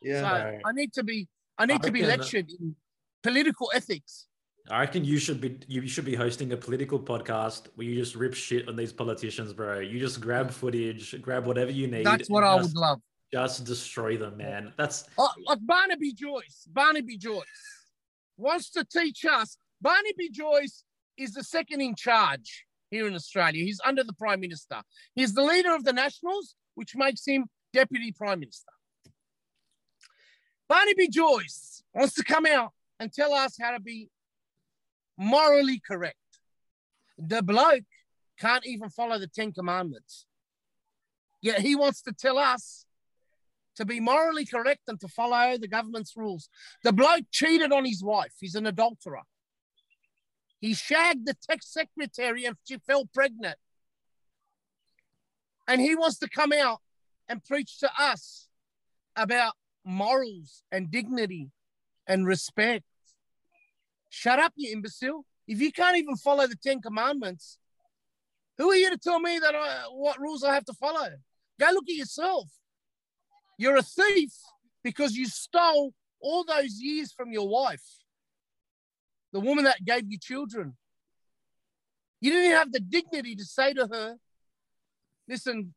Yeah. So Right. I need to be I need to be lectured in political ethics. I reckon you should be you should be hosting a political podcast where you just rip shit on these politicians, bro. You just grab footage, grab whatever you need. That's what I just, would love. just destroy them, man. That's Oh, like Barnaby Joyce. Barnaby Joyce wants to teach us. Barnaby Joyce is the second in charge here in Australia. He's under the Prime Minister. He's the leader of the Nationals, which makes him Deputy Prime Minister. Barnaby Joyce wants to come out and tell us how to be morally correct. The bloke can't even follow the Ten Commandments. Yet he wants to tell us to be morally correct and to follow the government's rules. The bloke cheated on his wife. He's an adulterer. He shagged the tech secretary and she fell pregnant. And he wants to come out and preach to us about morals and dignity and respect. Shut up, you imbecile. If you can't even follow the Ten Commandments, who are you to tell me that I, what rules I have to follow? Go look at yourself. You're a thief because you stole all those years from your wife, the woman that gave you children. You didn't have the dignity to say to her, Listen,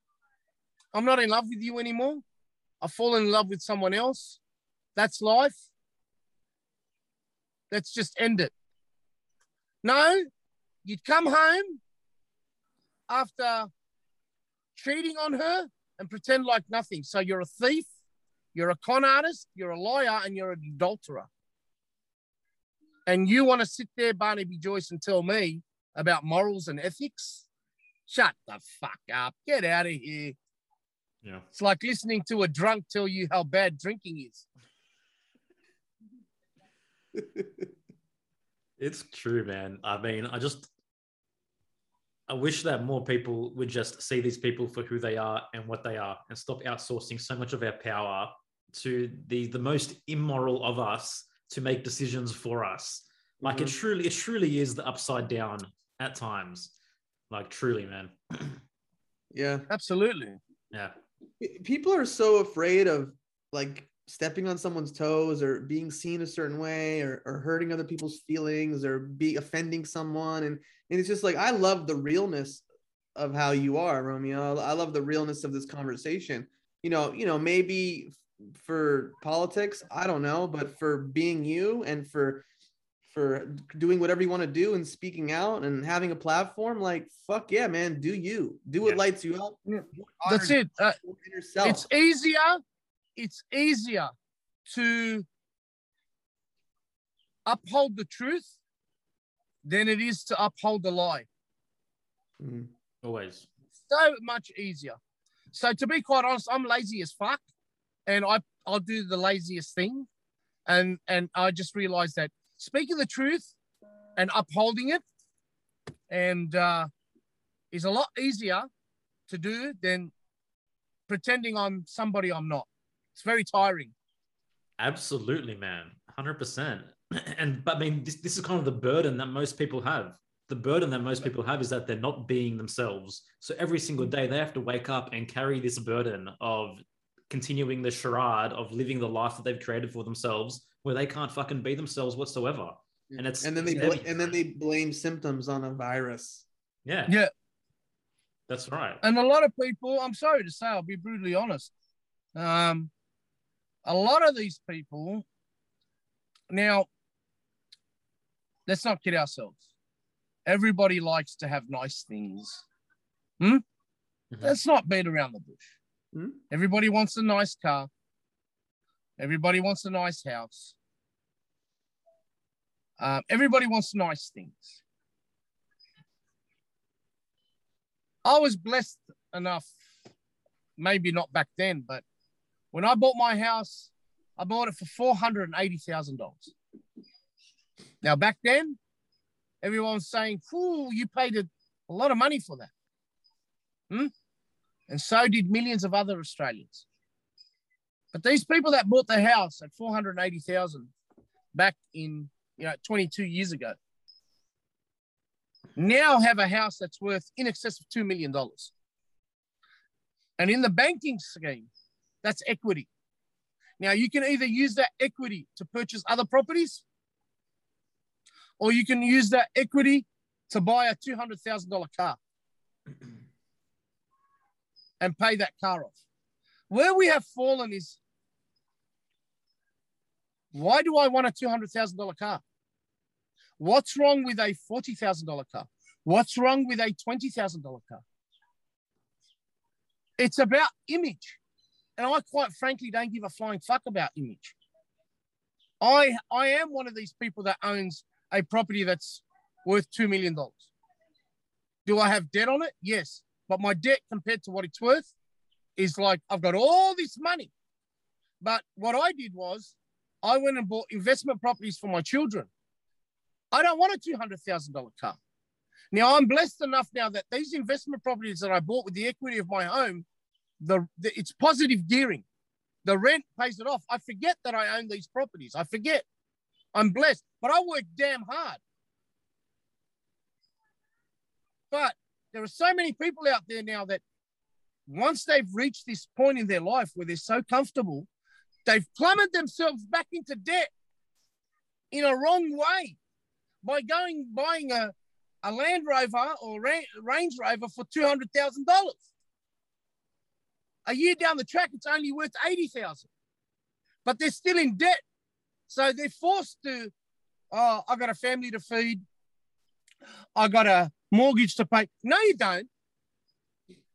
I'm not in love with you anymore. I've fallen in love with someone else. That's life. Let's just end it. No, you'd come home after cheating on her and pretend like nothing. So you're a thief, you're a con artist, you're a liar, and you're an adulterer. And you want to sit there, Barnaby Joyce, and tell me about morals and ethics? Shut the fuck up. Get out of here. yeah. It's like listening to a drunk tell you how bad drinking is. It's true, man. I mean, I just I wish that more people would just see these people for who they are and what they are and stop outsourcing so much of our power to the the most immoral of us to make decisions for us. Like it mm-hmm. truly it truly is the upside down at times. Like truly, man. Yeah. Absolutely. Yeah. People are so afraid of like stepping on someone's toes or being seen a certain way or, or hurting other people's feelings or be offending someone. And, and it's just like, I love the realness of how you are, Romeo. I love the realness of this conversation. You know, you know, maybe for politics, I don't know, but for being you and for for doing whatever you want to do and speaking out and having a platform, like fuck yeah, man, do you do what Yeah. lights you up. Yeah. That's it. Uh, it's easier. It's easier to uphold the truth than it is to uphold the lie. Mm. Always. so much easier. So to be quite honest, I'm lazy as fuck, and I I'll do the laziest thing, and and I just realized that speaking the truth and upholding it, and uh, is a lot easier to do than pretending I'm somebody I'm not. It's very tiring. Absolutely, man. 100%. And, but I mean, this, this is kind of the burden that most people have. The burden that most people have is that they're not being themselves. So every single day they have to wake up and carry this burden of continuing the charade of living the life that they've created for themselves where they can't fucking be themselves whatsoever. And it's- and then they bl- and then they blame symptoms on a virus. Yeah. Yeah. That's right. And a lot of people, I'm sorry to say, I'll be brutally honest. Um, a lot of these people, now, let's not kid ourselves. Everybody likes to have nice things. Hmm? Mhm. Let's not beat around the bush. Hmm? Everybody wants a nice car. Everybody wants a nice house. Um, everybody wants nice things. I was blessed enough, maybe not back then, but when I bought my house, I bought it for four hundred and eighty thousand dollars. Now back then, everyone was saying, "Fool, you paid a, a lot of money for that," hmm? and so did millions of other Australians. But these people that bought the house at four hundred eighty thousand back in you know twenty two years ago now have a house that's worth in excess of $2 million. And in the banking scheme, that's equity. Now, you can either use that equity to purchase other properties, or you can use that equity to buy a $200,000 car and pay that car off. Where we have fallen is why do I want a $200,000 car? What's wrong with a $40,000 car? What's wrong with a $20,000 car? It's about image. And I quite frankly don't give a flying fuck about image. I, I am one of these people that owns a property that's worth $2 million. Do I have debt on it? Yes. But my debt compared to what it's worth is like I've got all this money. But what I did was I went and bought investment properties for my children. I don't want a $200,000 car. Now, I'm blessed enough now that these investment properties that I bought with the equity of my home, the, the it's positive gearing. The rent pays it off. I forget that I own these properties. I forget. I'm blessed, but I work damn hard. But there are so many people out there now that once they've reached this point in their life where they're so comfortable, they've plummeted themselves back into debt in a wrong way by going buying a, a Land Rover or Range Rover for two hundred thousand dollars. A year down the track, it's only worth eighty thousand, but they're still in debt, so they're forced to. Oh, I got a family to feed. I got a mortgage to pay. No, you don't.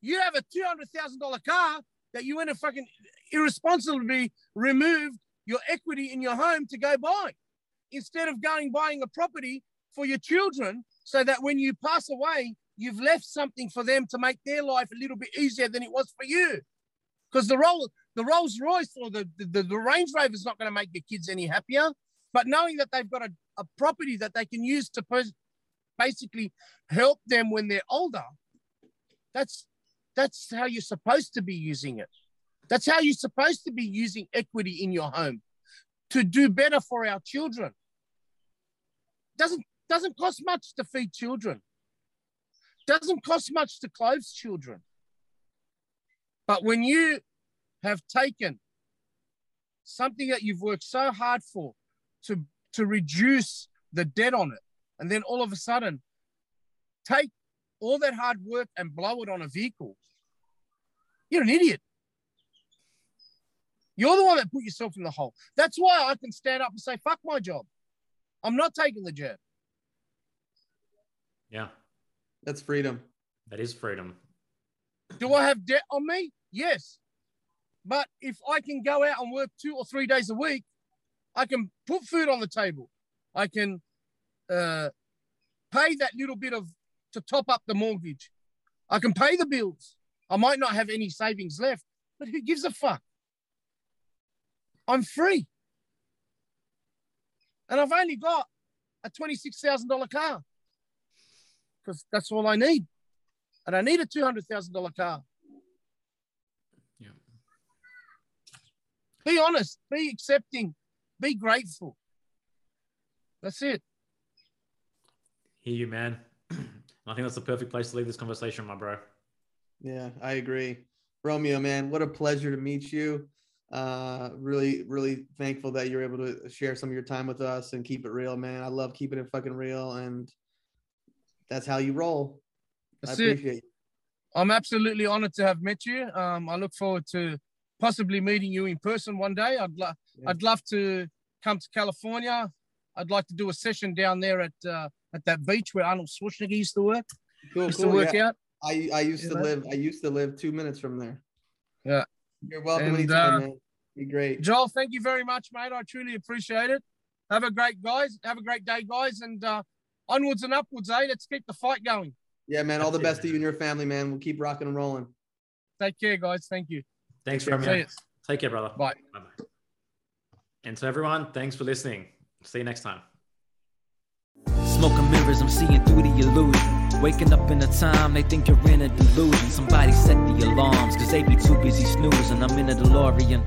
You have a two hundred thousand dollar car that you went and fucking irresponsibly removed your equity in your home to go buy instead of going buying a property for your children so that when you pass away, you've left something for them to make their life a little bit easier than it was for you. Because the Rolls, the Rolls Royce or the, the, the Range Rover is not going to make your kids any happier. But knowing that they've got a, a property that they can use to pers- basically help them when they're older, that's that's how you're supposed to be using it. That's how you're supposed to be using equity in your home to do better for our children. Doesn't doesn't cost much to feed children. Doesn't cost much to clothe children. But when you have taken something that you've worked so hard for to, to reduce the debt on it, and then all of a sudden take all that hard work and blow it on a vehicle, you're an idiot. You're the one that put yourself in the hole. That's why I can stand up and say, fuck my job. I'm not taking the jab. Yeah. That's freedom. That is freedom. Do I have debt on me? Yes. But if I can go out and work two or three days a week, I can put food on the table. I can uh, pay that little bit of to top up the mortgage. I can pay the bills. I might not have any savings left, but who gives a fuck? I'm free. And I've only got a $26,000 car because that's all I need. And I need a $200,000 car. Yeah. Be honest, be accepting, be grateful. That's it. Hear you, man. I think that's the perfect place to leave this conversation, my bro. Yeah, I agree. Romeo, man, what a pleasure to meet you. Uh, really, really thankful that you're able to share some of your time with us and keep it real, man. I love keeping it fucking real, and that's how you roll. That's I appreciate it. I'm absolutely honored to have met you. Um, I look forward to possibly meeting you in person one day. I'd love, Yeah. I'd love to come to California. I'd like to do a session down there at uh, at that beach where Arnold Schwarzenegger used to work. Cool, Used cool. to work yeah. out. I I used You to know? live I used to live two minutes from there. Yeah. You're welcome And, anytime, uh, man. Be great. Joel, thank you very much, mate. I truly appreciate it. Have a great guys. Have a great day, guys, and uh, onwards and upwards. Eh? Let's keep the fight going. Yeah, man. All the best to you and your family, man. We'll keep rocking and rolling. Take care, guys. Thank you. Thanks, Take care, Romeo. See you. Take care, brother. Bye. Bye-bye. And to everyone, thanks for listening. See you next time. Smoking mirrors, I'm seeing through the illusion. Waking up in a time they think you're in a delusion. Somebody set the alarms, cause they be too busy snoozing. I'm in a DeLorean.